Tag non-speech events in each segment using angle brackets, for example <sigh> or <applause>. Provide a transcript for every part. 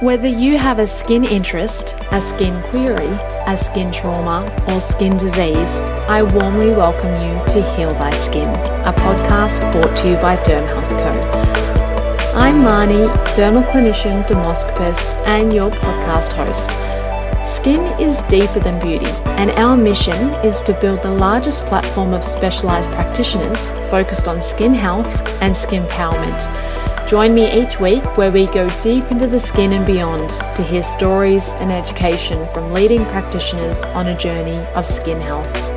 Whether you have a skin interest, a skin query, a skin trauma, or skin disease, I warmly welcome you to Heal Thy Skin, a podcast brought to you by Derm Health Co. I'm Marnie, dermal clinician, dermoscopist, and your podcast host. Skin is deeper than beauty, and our mission is to build the largest platform of specialized practitioners focused on skin health and skin empowerment. Join me each week where we go deep into the skin and beyond to hear stories and education from leading practitioners on a journey of skin health.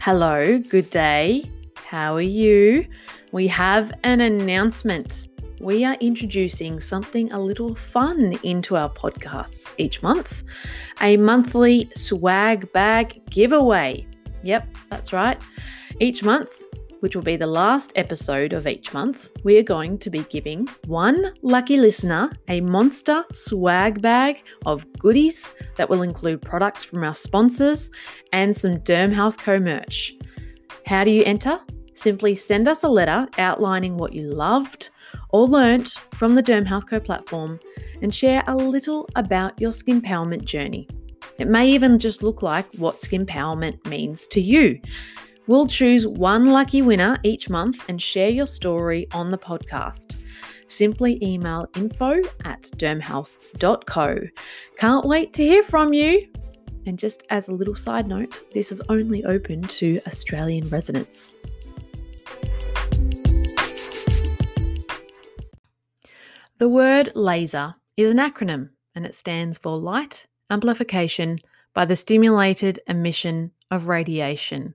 Hello, good day. How are you? We have an announcement we are introducing something a little fun into our podcasts each month a monthly swag bag giveaway. Yep, that's right. Each month, which will be the last episode of each month, we are going to be giving one lucky listener a monster swag bag of goodies that will include products from our sponsors and some Derm Health Co merch. How do you enter? Simply send us a letter outlining what you loved or learnt from the Derm Health Co platform and share a little about your skin empowerment journey. It may even just look like what skin empowerment means to you. We'll choose one lucky winner each month and share your story on the podcast. Simply email info at dermhealth.co. Can't wait to hear from you. And just as a little side note, this is only open to Australian residents. The word laser is an acronym and it stands for light amplification by the stimulated emission of radiation.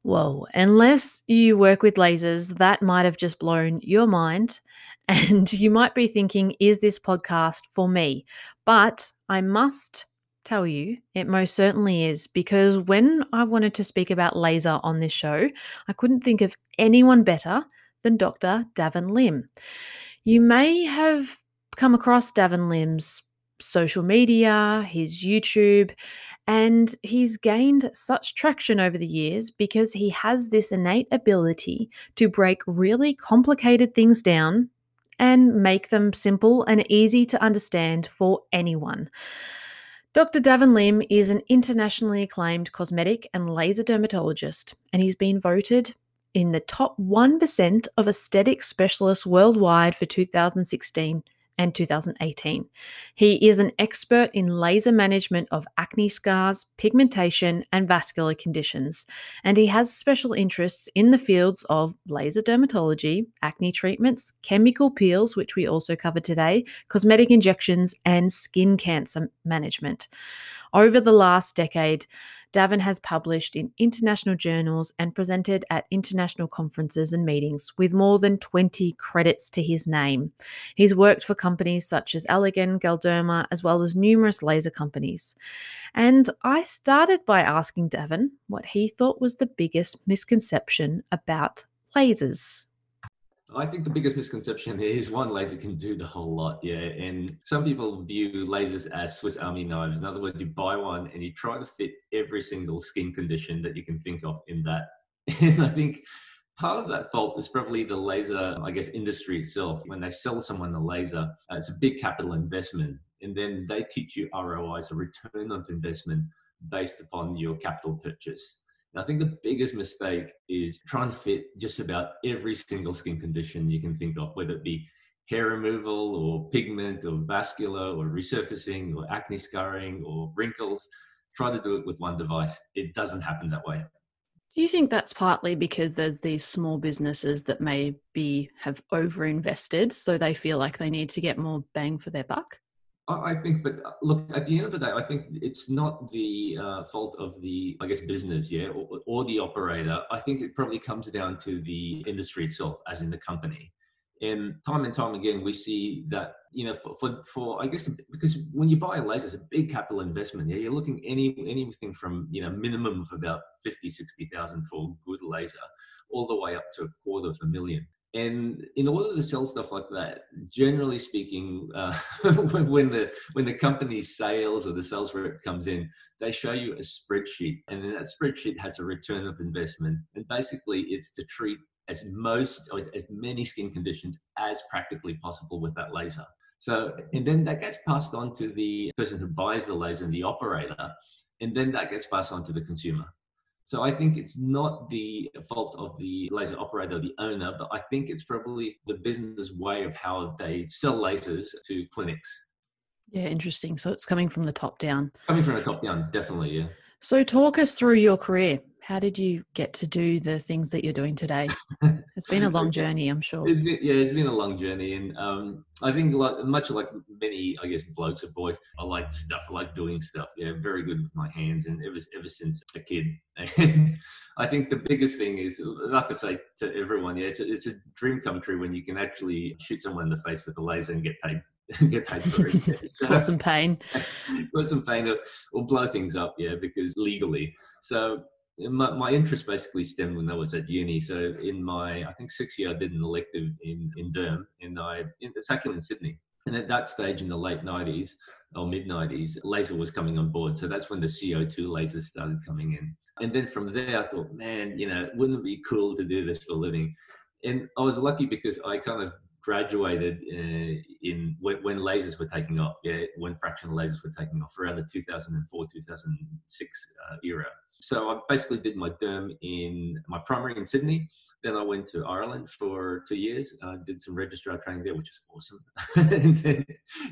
Whoa, unless you work with lasers, that might have just blown your mind. <laughs> And you might be thinking, is this podcast for me? But I must tell you, it most certainly is because when I wanted to speak about laser on this show, I couldn't think of anyone better than Dr. Davin Lim. You may have come across Davin Lim's social media, his YouTube, and he's gained such traction over the years because he has this innate ability to break really complicated things down and make them simple and easy to understand for anyone. Dr. Davin Lim is an internationally acclaimed cosmetic and laser dermatologist, and he's been voted in the top 1% of aesthetic specialists worldwide for 2016 and 2018. He is an expert in laser management of acne scars, pigmentation, and vascular conditions, and he has special interests in the fields of laser dermatology, acne treatments, chemical peels, which we also cover today, cosmetic injections, and skin cancer management. Over the last decade, Davin has published in international journals and presented at international conferences and meetings with more than 20 credits to his name. He's worked for companies such as Allergan, Galderma, as well as numerous laser companies. And I started by asking Davin what he thought was the biggest misconception about lasers. I think the biggest misconception is one laser can do the whole lot, yeah. And some people view lasers as Swiss Army knives. In other words, you buy one and you try to fit every single skin condition that you can think of in that. <laughs> And I think part of that fault is probably the laser, I guess, industry itself. When they sell someone a laser, uh, it's a big capital investment. And then they teach you ROIs, a return on investment based upon your capital purchase. I think the biggest mistake is trying to fit just about every single skin condition you can think of, whether it be hair removal or pigment or vascular or resurfacing or acne scarring or wrinkles. Try to do it with one device. It doesn't happen that way. Do you think that's partly because there's these small businesses that maybe have overinvested, so they feel like they need to get more bang for their buck? I think, but uh, look, at the end of the day, I think it's not the uh, fault of the, I guess, business, yeah, or, or, the operator. I think it probably comes down to the industry itself, as in the company. And time and time again, we see that, you know, for, for, for I guess, because when you buy a laser, it's a big capital investment. Yeah, you're looking any anything from, you know, minimum of about 50, 60,000 for a good laser, all the way up to a quarter of a million. And in order to sell stuff like that, generally speaking, uh, <laughs> when the when the company's sales or the sales rep comes in, they show you a spreadsheet, and then that spreadsheet has a return of investment. And basically, it's to treat as most or as many skin conditions as practically possible with that laser. So, and then that gets passed on to the person who buys the laser and the operator, and then that gets passed on to the consumer. So I think it's not the fault of the laser operator, or the owner, but I think it's probably the business way of how they sell lasers to clinics. Yeah, interesting. So it's coming from the top down. Coming from the top down, definitely, yeah. So talk us through your career how did you get to do the things that you're doing today? It's been a long <laughs> journey, I'm sure. It's been, yeah, it's been a long journey, and um, I think like much like many, I guess, blokes or boys, I like stuff. I like doing stuff. Yeah, very good with my hands, and ever ever since a kid. <laughs> And I think the biggest thing is, like I say to everyone, yeah, it's a, it's a dream come true when you can actually shoot someone in the face with a laser and get paid <laughs> get paid for it. So, cause some pain. cause some pain or, or blow things up, yeah, because legally. So my, my interest basically stemmed when I was at uni. So in my, I think sixth year, I did an elective in, in derm and I, it's actually in Sydney. And at that stage in the late 90s or mid 90s, laser was coming on board. So that's when the CO2 lasers started coming in. And then from there, I thought, man, you know, wouldn't it be cool to do this for a living? And I was lucky because I kind of graduated uh, in when, when, lasers were taking off. Yeah, when fractional lasers were taking off around the 2004 2006 uh, era. So I basically did my derm in my primary in Sydney. Then I went to Ireland for two years. I uh, did some registrar training there, which is awesome. <laughs> and then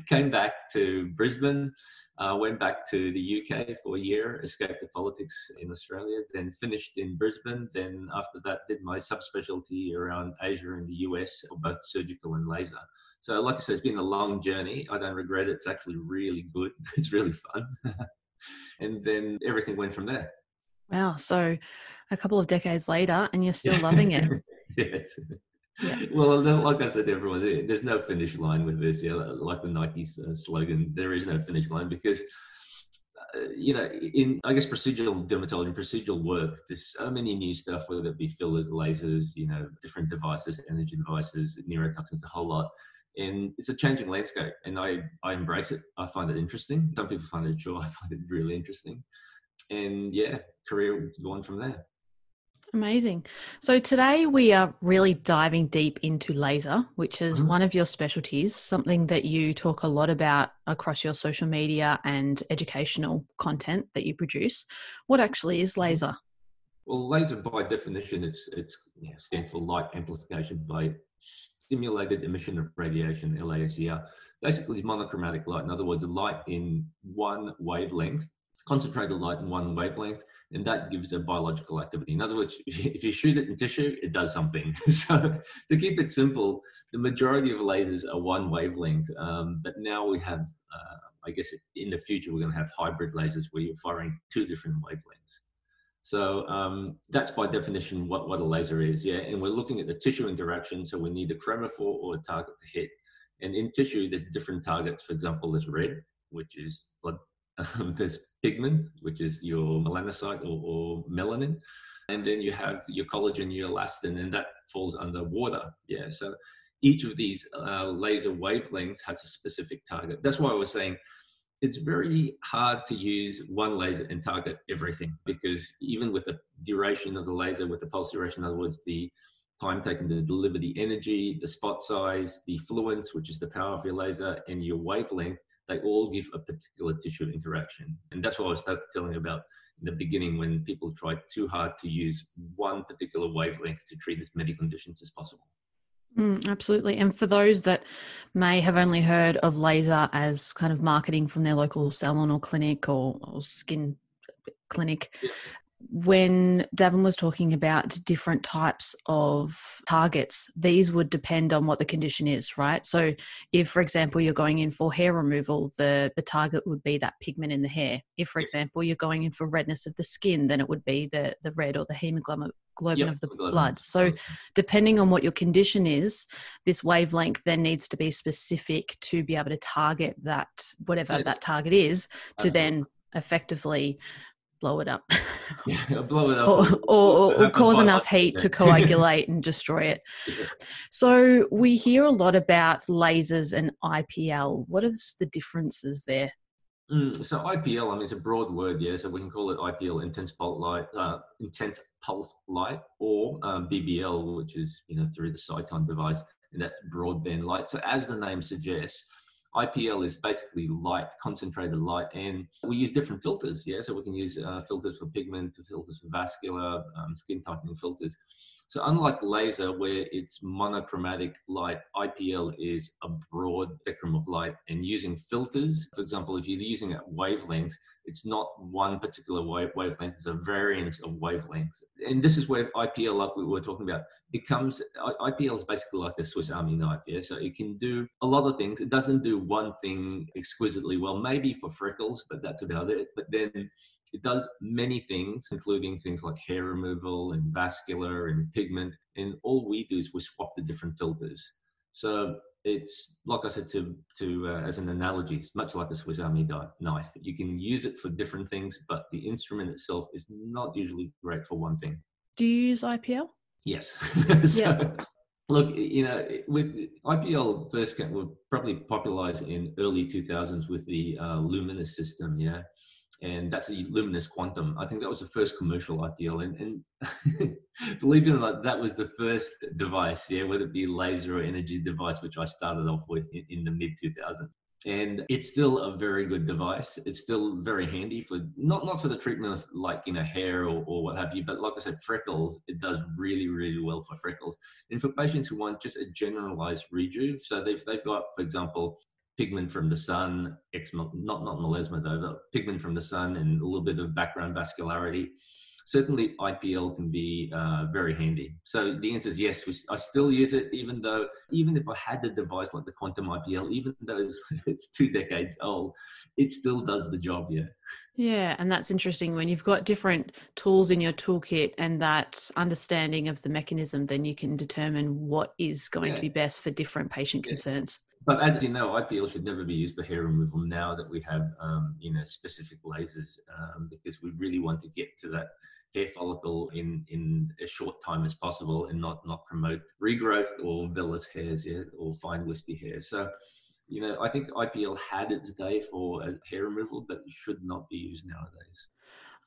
came back to Brisbane. Uh, went back to the UK for a year, escaped the politics in Australia, then finished in Brisbane. Then after that, did my subspecialty around Asia and the US both surgical and laser. So, like I said, it's been a long journey. I don't regret it. It's actually really good. <laughs> It's really fun. <laughs> and then everything went from there. Wow. So a couple of decades later, and you're <laughs> still loving it. yes. Yeah. Well, like I said to everyone, there's no finish line with this. Yeah, like the Nike uh, slogan, there is no finish line because, uh, you know, in I guess procedural dermatology, procedural work, there's so many new stuff, whether it be fillers, lasers, you know, different devices, energy devices, neurotoxins, a whole lot. And it's a changing landscape, and I I embrace it. I find it interesting. Some people find it sure. <laughs> I find it really interesting and yeah, career going from there. Amazing. So today we are really diving deep into laser, which is mm-hmm. one of your specialties, something that you talk a lot about across your social media and educational content that you produce. What actually is laser? Well, laser by definition, it's it's you know, stands for light amplification by stimulated emission of radiation, LASER. Basically, monochromatic light. In other words, light in one wavelength concentrated light in one wavelength, and that gives a biological activity. In other words, <laughs> if you shoot it in tissue, it does something. <laughs> so to keep it simple, the majority of lasers are one wavelength, um, but now we have, uh, I guess in the future, we're going to have hybrid lasers where you're firing two different wavelengths. So um, that's by definition what, what a laser is, yeah. And we're looking at the tissue interaction, so we need a chromophore or a target to hit. And in tissue, there's different targets. For example, there's red, which is um, there's pigment, which is your melanocyte or, or, melanin. And then you have your collagen, your elastin, and that falls under water. Yeah. So each of these uh, laser wavelengths has a specific target. That's why I was saying it's very hard to use one laser and target everything because even with the duration of the laser, with the pulse duration, in other words, the time taken to deliver the energy, the spot size, the fluence, which is the power of your laser, and your wavelength, they all give a particular tissue interaction. And that's what I was telling about in the beginning when people tried too hard to use one particular wavelength to treat as many conditions as possible. Mm, absolutely. And for those that may have only heard of laser as kind of marketing from their local salon or clinic or, or skin clinic, yeah when Davin was talking about different types of targets, these would depend on what the condition is, right? So, if, for example, you're going in for hair removal, the, the target would be that pigment in the hair. If, for example, you're going in for redness of the skin, then it would be the, the red or the hemoglobin yep, of the blood. So, depending on what your condition is, this wavelength then needs to be specific to be able to target that, whatever that target is, to then effectively blow it up. <laughs> yeah, blow it up. or, or, or, or cause enough heat to coagulate and <laughs> destroy it. Yeah. So we hear a lot about lasers and IPL. What is the differences there? Mm, so IPL, I mean, it's a broad word, yeah. So we can call it IPL, intense pulse light, uh, intense pulse light, or um, BBL, which is you know through the Sciton device, and that's broadband light. So as the name suggests, IPL is basically light, concentrated light, and we use different filters. Yeah, so we can use uh, filters for pigment, filters for vascular, um, skin tightening filters. So unlike laser, where it's monochromatic light, IPL is a broad spectrum of light. And using filters, for example, if you're using wavelengths, it's not one particular wave, wavelength, it's a variance of wavelengths. And this is where IPL, like we were talking about, it comes, IPL is basically like a Swiss Army knife. Yeah. So it can do a lot of things. It doesn't do one thing exquisitely well, maybe for freckles, but that's about it. But then it does many things, including things like hair removal and vascular and pigment. And all we do is we swap the different filters. So it's like I said to to uh, as an analogy, it's much like a Swiss Army knife. You can use it for different things, but the instrument itself is not usually great for one thing. Do you use IPL? Yes. <laughs> so, yeah. Look, you know, with IPL first came, were probably popularized in early 2000s with the uh, Lumenis system, yeah and that's the Lumenis Quantum. I think that was the first commercial IPL, and, and <laughs> believe it or not, that was the first device, yeah, whether it be laser or energy device, which I started off with in, in the mid 2000s. And it's still a very good device. It's still very handy for not not for the treatment of like you know hair or, or what have you, but like I said, freckles. It does really really well for freckles. And for patients who want just a generalized rejuve, so they've they've got, for example, pigment from the sun, not not melasma though, but pigment from the sun and a little bit of background vascularity. Certainly, IPL can be uh, very handy. So the answer is yes. We, I still use it, even though even if I had the device like the Quantum IPL, even though it's, <laughs> it's two decades old, it still does the job. Yeah. Yeah, and that's interesting when you've got different tools in your toolkit and that understanding of the mechanism, then you can determine what is going yeah. to be best for different patient yeah. concerns. But as you know, IPL should never be used for hair removal now that we have, um, you know, specific lasers um, because we really want to get to that hair follicle in in as short time as possible and not not promote regrowth or vellus hairs, yeah, or fine wispy hair. So, you know, I think IPL had its day for hair removal, but it should not be used nowadays.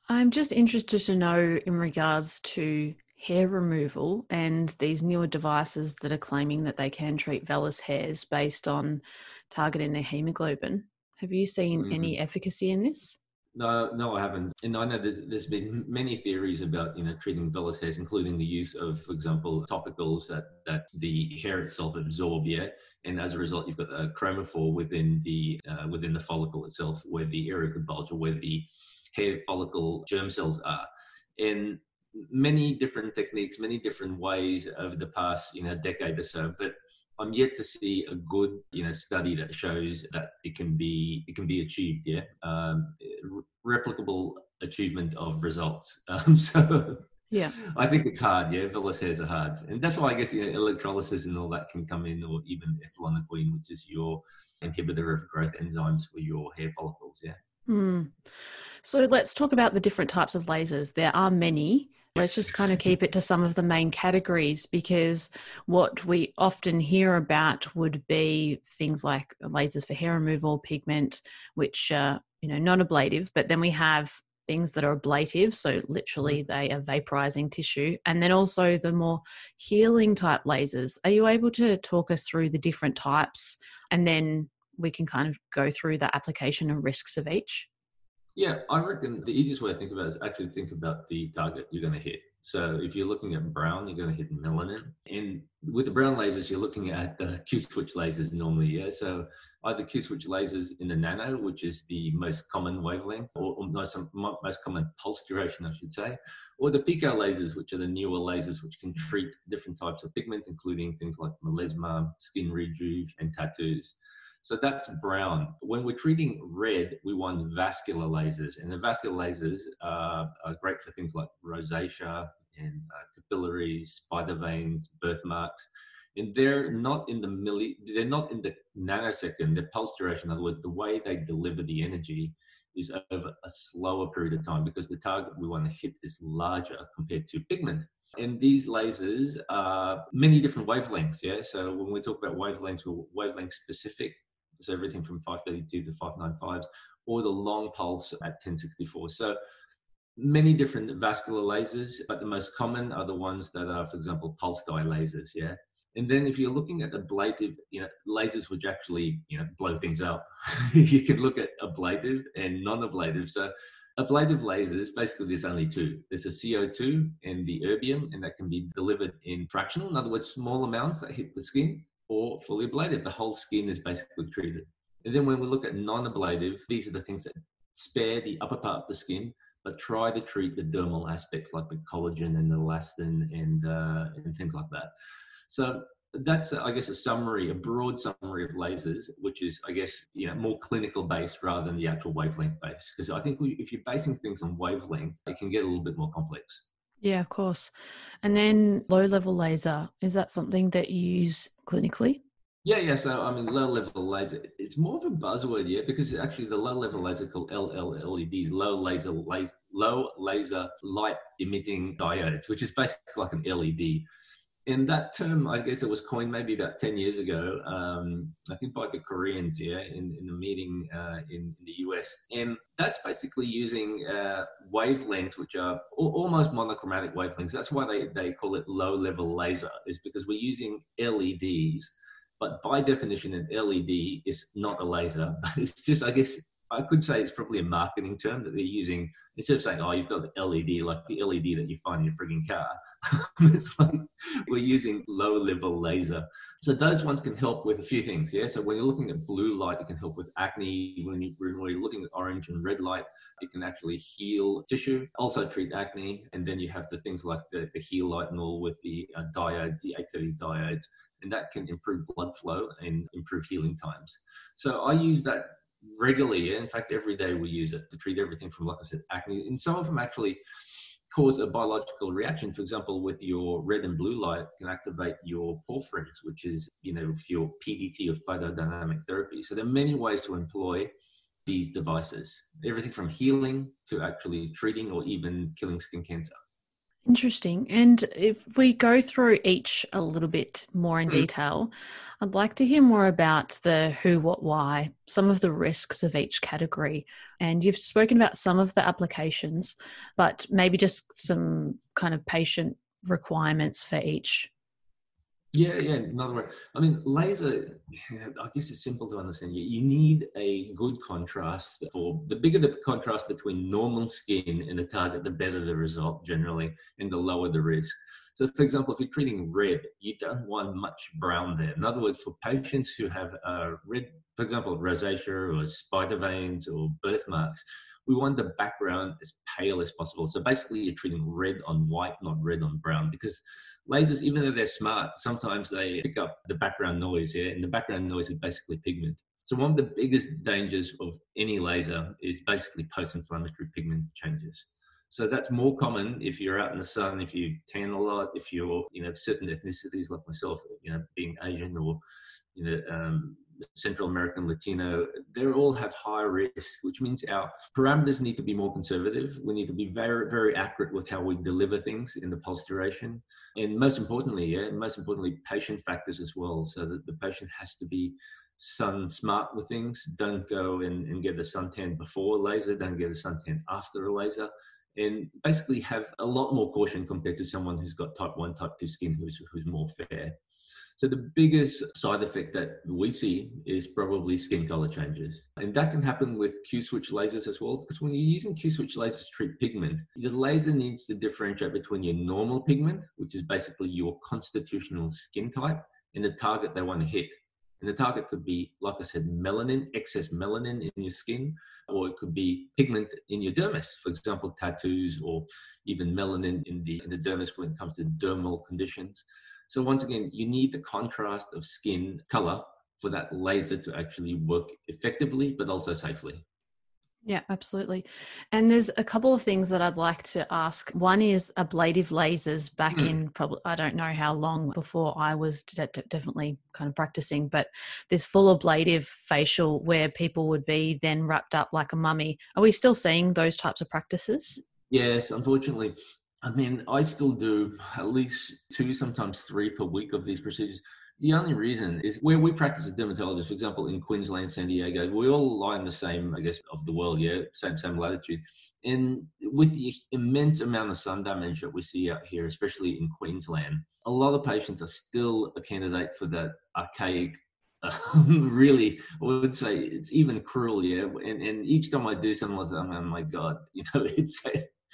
I'm just interested to know in regards to hair removal and these newer devices that are claiming that they can treat vellus hairs based on targeting their hemoglobin. Have you seen mm-hmm. any efficacy in this? No, no, I haven't. And I know there's, there's been many theories about you know treating vellus hairs, including the use of, for example, topicals that that the hair itself absorb. Yeah, and as a result, you've got a chromophore within the uh, within the follicle itself, where the area could bulge or where the hair follicle germ cells are. And many different techniques, many different ways over the past, you know, decade or so. But I'm yet to see a good, you know, study that shows that it can be it can be achieved. Yeah, um, replicable achievement of results. <laughs> Um, so yeah, I think it's hard. Yeah, vellus hairs are hard, and that's why I guess you know, electrolysis and all that can come in, or even eflornithine, which is your inhibitor of growth enzymes for your hair follicles. Yeah. Mm. So let's talk about the different types of lasers. There are many. Let's just kind of keep it to some of the main categories because what we often hear about would be things like lasers for hair removal, pigment, which are you know non-ablative, but then we have things that are ablative, so literally mm-hmm. they are vaporizing tissue, and then also the more healing type lasers. Are you able to talk us through the different types, and then we can kind of go through the application and risks of each? Yeah, I reckon the easiest way to think about it is actually think about the target you're going to hit. So if you're looking at brown, you're going to hit melanin. And with the brown lasers, you're looking at the Q switch lasers normally. Yeah. So either Q switch lasers in the nano, which is the most common wavelength, or, or most, most common pulse duration, I should say, or the pico lasers, which are the newer lasers which can treat different types of pigment, including things like melasma, skin rejuve, and tattoos. So that's brown. When we're treating red, we want vascular lasers, and the vascular lasers are, are great for things like rosacea and uh, capillaries, spider veins, birthmarks. And they're not in the milli, they're not in the nanosecond, the pulse duration. In other words, the way they deliver the energy is over a slower period of time because the target we want to hit is larger compared to pigment. And these lasers are many different wavelengths. Yeah. So when we talk about wavelengths, we're wavelength specific. So everything from 532 to 595s, or the long pulse at 1064. So many different vascular lasers, but the most common are the ones that are, for example, pulse dye lasers. Yeah. And then if you're looking at ablative, you know, lasers which actually, you know, blow things up, <laughs> you can look at ablative and non-ablative. So ablative lasers, basically there's only two. There's a CO2 and the erbium, and that can be delivered in fractional, in other words, small amounts that hit the skin, or fully ablative. The whole skin is basically treated. And then when we look at non-ablative, these are the things that spare the upper part of the skin, but try to treat the dermal aspects like the collagen and the elastin and, uh, and things like that. So that's, I guess, a summary, a broad summary of lasers, which is, I guess, you know, more clinical based rather than the actual wavelength based. Because I think we, if you're basing things on wavelength, it can get a little bit more complex. Yeah, of course. And then low level laser, is that something that you use clinically? Yeah, yeah. So I mean, low level laser. It's more of a buzzword, yeah, because actually the low level laser called LLLEDs, low laser, laser, low laser light emitting diodes, which is basically like an LED and that term, I guess it was coined maybe about 10 years ago, um, I think by the Koreans, yeah, in, in a meeting uh, in, in, the US. And that's basically using uh, wavelengths, which are al- almost monochromatic wavelengths. That's why they, they call it low level laser, is because we're using LEDs. But by definition, an LED is not a laser, <laughs> but it's just, I guess, I could say it's probably a marketing term that they're using instead of saying, "Oh, you've got the LED, like the LED that you find in your frigging car." <laughs> it's like we're using low level laser. So those ones can help with a few things. Yeah. So when you're looking at blue light, it can help with acne. When, you, when you're looking at orange and red light, it can actually heal tissue, also treat acne. And then you have the things like the, the Healite and all with the uh, diodes, the 830 diodes, and that can improve blood flow and improve healing times. So I use that regularly. In fact, every day we use it to treat everything from, like I said, acne. And some of them actually cause a biological reaction. For example, with your red and blue light can activate your porphyrins, which is, you know, your PDT of photodynamic therapy. So there are many ways to employ these devices, everything from healing to actually treating or even killing skin cancer. Interesting. And if we go through each a little bit more in mm. detail, I'd like to hear more about the who, what, why, some of the risks of each category. And you've spoken about some of the applications, but maybe just some kind of patient requirements for each yeah, yeah, another way. I mean, laser, I guess it's simple to understand. You, need a good contrast for the bigger the contrast between normal skin and the target, the better the result generally, and the lower the risk. So, for example, if you're treating red, you don't want much brown there. In other words, for patients who have uh, red, for example, rosacea or spider veins or birthmarks, we want the background as pale as possible. So basically, you're treating red on white, not red on brown, because lasers, even though they're smart, sometimes they pick up the background noise, yeah, and the background noise is basically pigment. So one of the biggest dangers of any laser is basically post-inflammatory pigment changes. So that's more common if you're out in the sun, if you tan a lot, if you're, you know, certain ethnicities like myself, you know, being Asian or, you know, um, Central American, Latino, they all have high risk, which means our parameters need to be more conservative. We need to be very, very accurate with how we deliver things in the pulse duration. And most importantly, yeah, most importantly, patient factors as well. So that the patient has to be sun smart with things. Don't go and, and get a suntan before a laser, don't get a suntan after a laser. And basically have a lot more caution compared to someone who's got type 1, type 2 skin who's, who's more fair. So the biggest side effect that we see is probably skin color changes. And that can happen with Q-switch lasers as well, because when you're using Q-switch lasers to treat pigment, the laser needs to differentiate between your normal pigment, which is basically your constitutional skin type, and the target they want to hit. And the target could be, like I said, melanin, excess melanin in your skin, or it could be pigment in your dermis, for example, tattoos, or even melanin in the, in the dermis when it comes to dermal conditions. So once again, you need the contrast of skin color for that laser to actually work effectively, but also safely. Yeah, absolutely. And there's a couple of things that I'd like to ask. One is ablative lasers back mm. in probably, I don't know how long before I was de- definitely kind of practicing, but this full ablative facial where people would be then wrapped up like a mummy. Are we still seeing those types of practices? Yes, unfortunately. I mean, I still do at least two, sometimes three per week of these procedures. The only reason is where we practice as dermatologists, for example, in Queensland, San Diego, we all lie in the same, I guess, of the world, yeah, same same latitude. And with the immense amount of sun damage that we see out here, especially in Queensland, a lot of patients are still a candidate for that archaic <laughs> really, I would say it's even cruel, yeah. And, and each time I do something like that, I'm, like, oh my God, <laughs> you know, it's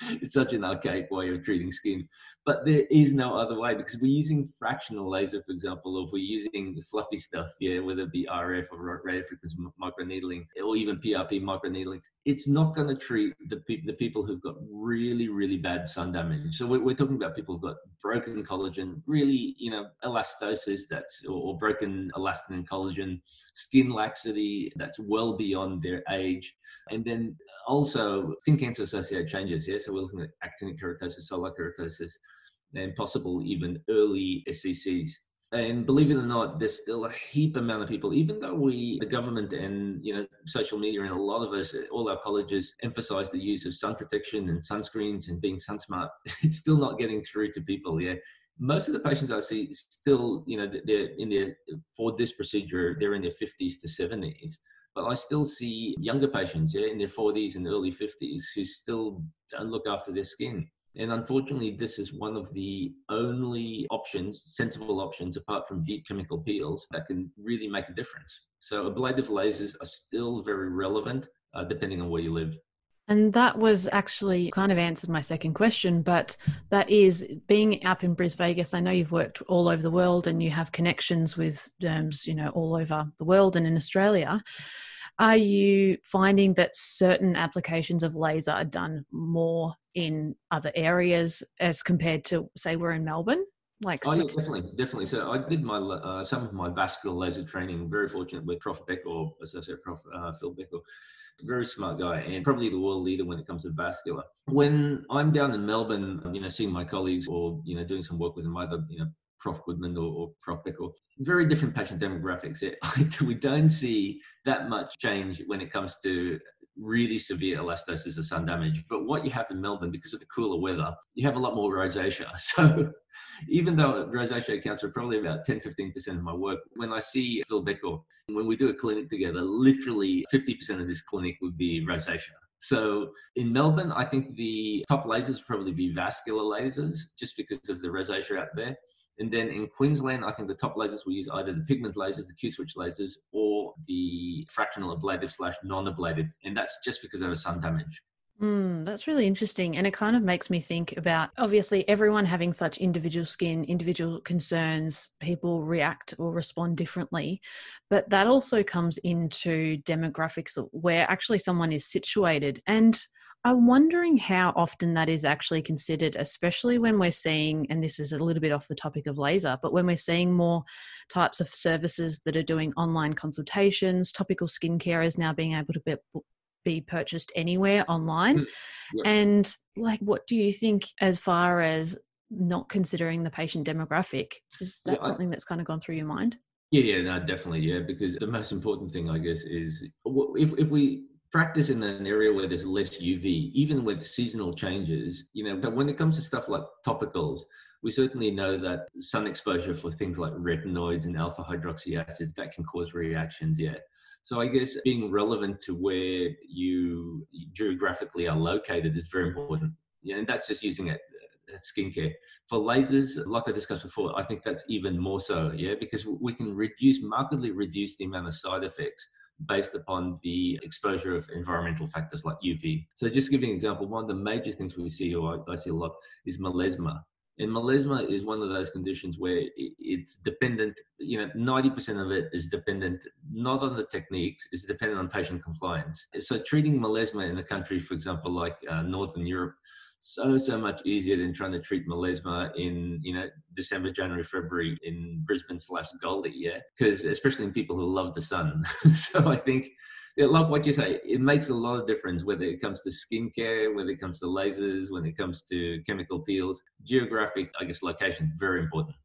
<laughs> it's such an archaic way of treating skin. But there is no other way because we're using fractional laser, for example, or if we're using fluffy stuff, yeah, whether it be RF or radio frequency microneedling or even PRP microneedling, it's not going to treat the, pe- the people who've got really, really bad sun damage. So we're, we're, talking about people who've got broken collagen, really, you know, elastosis that's or, broken elastin and collagen, skin laxity that's well beyond their age, and then also skin cancer associated changes. Yeah, so we're looking at actinic keratosis, solar keratosis, and possible even early SCCs. And believe it or not, there's still a heap amount of people, even though we, the government and, you know, social media and a lot of us, all our colleges emphasize the use of sun protection and sunscreens and being sun smart, <laughs> it's still not getting through to people. Yeah. Most of the patients I see still, you know, they're in their, for this procedure, they're in their 50s to 70s but I still see younger patients, yeah, in their 40s and early 50s who still don't look after their skin. And unfortunately, this is one of the only options, sensible options, apart from deep chemical peels, that can really make a difference. So ablative lasers are still very relevant, uh, depending on where you live. And that was actually kind of answered my second question, but that is being up in Bris Vegas. I know you've worked all over the world and you have connections with derms, you know, all over the world and in Australia. Are you finding that certain applications of laser are done more in other areas as compared to, say, we're in Melbourne? Like oh, yeah, definitely, definitely. So I did my uh, some of my vascular laser training. Very fortunate with Prof Bekhor Associate Prof uh, Phil Bekhor very smart guy and probably the world leader when it comes to vascular. When I'm down in Melbourne, you know, seeing my colleagues or, you know, doing some work with them, either, you know, Prof Goodman or, or Prof Bickle, very different patient demographics. <laughs> we don't see that much change when it comes to really severe elastosis or sun damage. But what you have in Melbourne, because of the cooler weather, you have a lot more rosacea. <laughs> So even though rosacea accounts for probably about 10, 15% of my work, when I see Phil Bekhor, when we do a clinic together, literally 50% of this clinic would be rosacea. So in Melbourne, I think the top lasers would probably be vascular lasers just because of the rosacea out there. And then in Queensland, I think the top lasers will use either the pigment lasers, the Q switch lasers, or the fractional ablative slash non ablative. And that's just because of the sun damage. Mm, that's really interesting. And it kind of makes me think about obviously everyone having such individual skin, individual concerns, people react or respond differently. But that also comes into demographics where actually someone is situated. And I'm wondering how often that is actually considered, especially when we're seeing, and this is a little bit off the topic of laser, but when we're seeing more types of services that are doing online consultations, topical skincare is now being able to be, be purchased anywhere online. Mm, yeah. And like, what do you think as far as not considering the patient demographic? Is that yeah, something that's kind of gone through your mind? Yeah, yeah, no, definitely, yeah. Because the most important thing, I guess, is if if we practice in an area where there's less UV, even with seasonal changes, you know, but when it comes to stuff like topicals, we certainly know that sun exposure for things like retinoids and alpha hydroxy acids that can cause reactions. Yeah. So I guess being relevant to where you geographically are located is very important. Yeah, and that's just using it uh, skincare. For lasers, like I discussed before, I think that's even more so, yeah, because we can reduce, markedly reduce the amount of side effects based upon the exposure of environmental factors like UV. So just giving an example, one of the major things we see, or I, see a lot, is melasma. And melasma is one of those conditions where it's dependent, you know, 90% of it is dependent not on the techniques, it's dependent on patient compliance. So treating melasma in a country, for example, like uh, Northern Europe, so so much easier than trying to treat melasma in you know December, January, February in Brisbane slash Goldie, yeah, because especially in people who love the sun. <laughs> so I think it, like what you say, it makes a lot of difference whether it comes to skincare, whether it comes to lasers, when it comes to chemical peels. Geographic, I guess, location very important.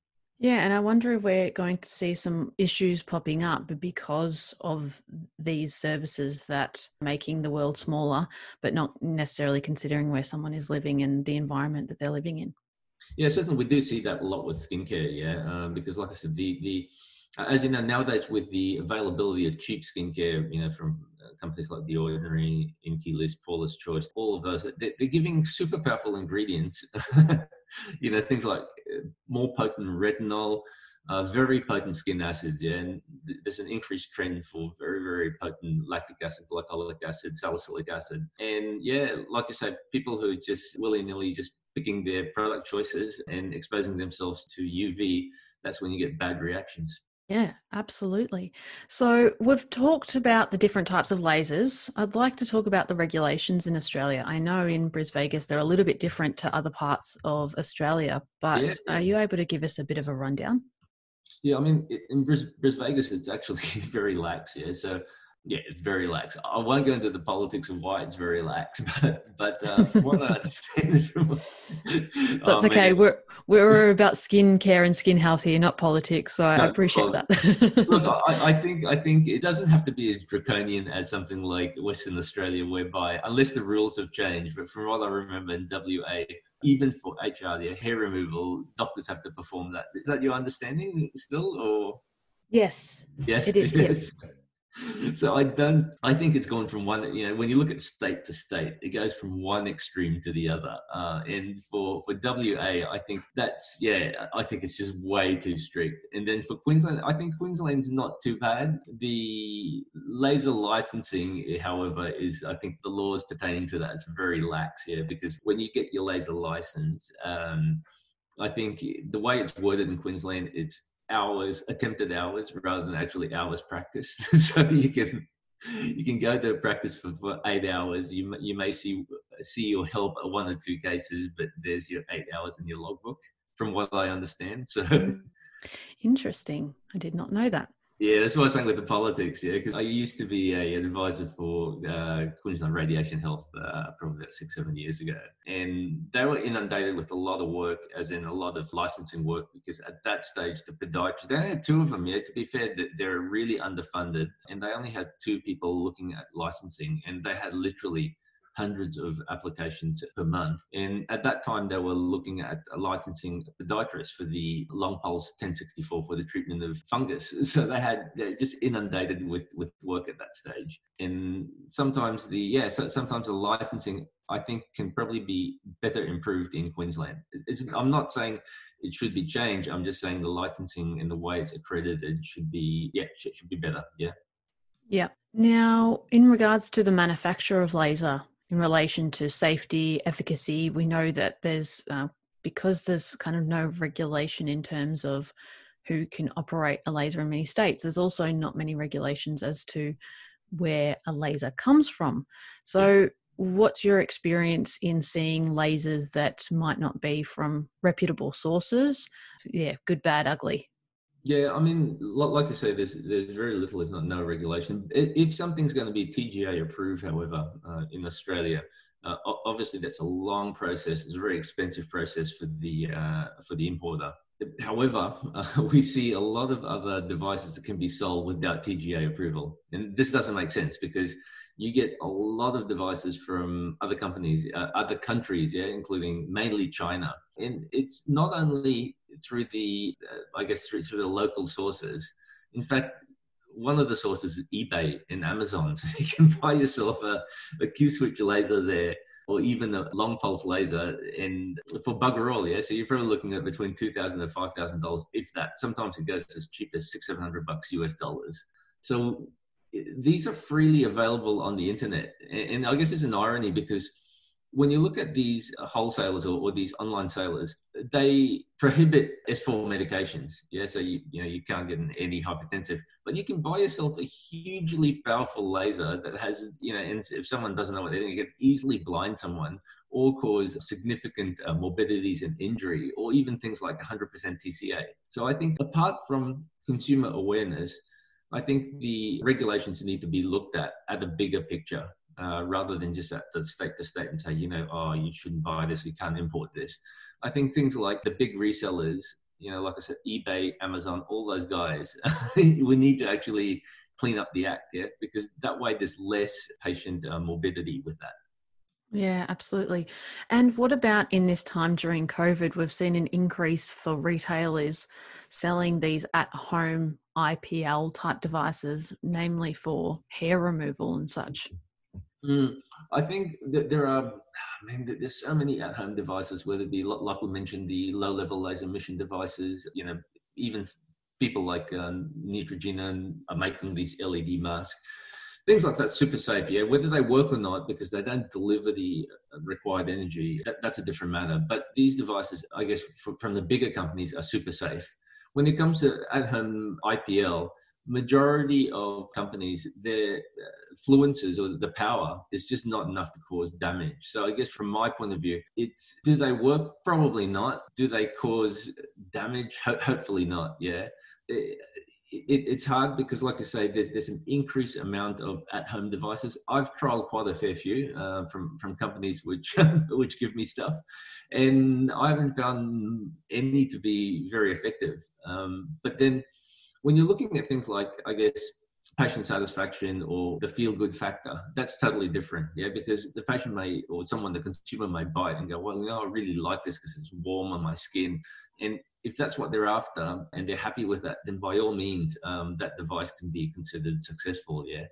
Yeah, and I wonder if we're going to see some issues popping up because of these services that making the world smaller, but not necessarily considering where someone is living and the environment that they're living in. Yeah, certainly we do see that a lot with skincare. Yeah, um, because like I said, the the as you know nowadays with the availability of cheap skincare, you know, from uh, companies like The Ordinary, Inkey List, Paula's Choice, all of those, they're, giving super powerful ingredients. <laughs> you know, things like more potent retinol, uh, very potent skin acids. Yeah, and th- there's an increased trend for very, very potent lactic acid, glycolic acid, salicylic acid. And yeah, like I said, people who just willy nilly just picking their product choices and exposing themselves to UV, that's when you get bad reactions. Yeah, absolutely. So we've talked about the different types of lasers. I'd like to talk about the regulations in Australia. I know in Bris Vegas they're a little bit different to other parts of Australia, but yeah. are you able to give us a bit of a rundown? Yeah, I mean, in Bris, Bris Vegas, it's actually <laughs> very lax. Yeah, so yeah, it's very lax. I won't go into the politics of why it's very lax, <laughs> but but uh, from what I <laughs> understand, from, that's oh, okay. Man. We're we're about skin care and skin health here, not politics. So no, I appreciate well, that. look, I, <laughs> I, think I think it doesn't have to be as draconian as something like Western Australia, whereby unless the rules have changed, but from what I remember in WA, even for HR, the hair removal, doctors have to perform that. Is that your understanding still, or? Yes. Yes. It is. Yes. yes <laughs> so I don't. I think it's gone from one. You know, when you look at state to state, it goes from one extreme to the other. Uh, and for for WA, I think that's yeah. I think it's just way too strict. And then for Queensland, I think Queensland's not too bad. The laser licensing, however, is I think the laws pertaining to that is very lax here because when you get your laser license. Um, I think the way it's worded in Queensland, it's hours, attempted hours, rather than actually hours practiced. <laughs> so you can you can go to practice for, for eight hours. You you may see see your help one or two cases, but there's your eight hours in your logbook, from what I understand. So hmm. interesting. I did not know that. Yeah, that's what I was saying with the politics. Yeah, because I used to be a, an advisor for uh, Queensland Radiation Health uh, probably about six, seven years ago, and they were inundated with a lot of work, as in a lot of licensing work, because at that stage the podiatrists they only had two of them. Yeah, to be fair, they're really underfunded, and they only had two people looking at licensing, and they had literally hundreds of applications per month. And at that time, they were looking at licensing podiatrist for the long pulse 1064 for the treatment of fungus. <laughs> So they had they're just inundated with with work at that stage. And sometimes the yeah, so sometimes the licensing I think can probably be better improved in Queensland. It's, I'm not saying it should be changed. I'm just saying the licensing and the way it's accredited should be yeah should, should be better. Yeah. Yeah. Now, in regards to the manufacture of laser, in relation to safety, efficacy. We know that there's, uh, because there's kind of no regulation in terms of who can operate a laser in many states, there's also not many regulations as to where a laser comes from. So, what's your experience in seeing lasers that might not be from reputable sources? Yeah, good, bad, ugly. Yeah, I mean, like I say, there's there's very little, if not no, regulation. If something's going to be TGA approved, however, uh, in Australia, uh, obviously that's a long process. It's a very expensive process for the uh, for the importer. However, <laughs> we see a lot of other devices that can be sold without TGA approval, and this doesn't make sense because you get a lot of devices from other companies, uh, other countries, yeah, including mainly China. And it's not only through the, uh, I guess, through, through the local sources. In fact, one of the sources is eBay and Amazon. <laughs> So you can buy yourself a, a Q switch laser there or even a long pulse laser and for bugger all, yeah. So you're probably looking at between two thousand and five thousand dollars, if that. Sometimes it goes as cheap as six, seven hundred bucks US dollars. So these are freely available on the internet. And I guess it's an irony because when you look at these wholesalers or, or, these online sellers, they prohibit S4 medications. Yeah, so you you know you can't get an hypertensive, but you can buy yourself a hugely powerful laser that has you know, and if someone doesn't know what they're doing, it can easily blind someone or cause significant uh, morbidities and injury, or even things like 100% TCA. So I think apart from consumer awareness, I think the regulations need to be looked at at a bigger picture uh, rather than just at the state to state and say, you know, oh, you shouldn't buy this, we can't import this. I think things like the big resellers, you know, like I said, eBay, Amazon, all those guys, <laughs> we need to actually clean up the act, yeah, because that way there's less patient uh, morbidity with that. Yeah, absolutely. And what about in this time during COVID? We've seen an increase for retailers selling these at home IPL type devices, namely for hair removal and such. Mm, I think that there are, <sighs> I mean, there's so many at home devices, whether it be, like we mentioned, the low level laser emission devices, you know, even people like um, Neutrogena are making these LED masks. Things like that, super safe, yeah. Whether they work or not, because they don't deliver the uh, required energy, that, that's a different matter. But these devices, I guess, from the bigger companies, are super safe. When it comes to at-home IPL, majority of companies, their uh, fluences or the power is just not enough to cause damage. So I guess from my point of view, it's do they work? Probably not. Do they cause damage? Ho- hopefully not. Yeah. It, it, it's hard because, like I say, there's there's an increased amount of at-home devices. I've trialed quite a fair few uh, from from companies which <laughs> which give me stuff, and I haven't found any to be very effective. Um, but then when you're looking at things like, I guess, patient satisfaction or the feel good factor, that's totally different. Yeah, because the patient may, or someone, the consumer may buy it and go, well, you know, I really like this because it's warm on my skin. And if that's what they're after and they're happy with that, then by all means, um, that device can be considered successful. Yeah.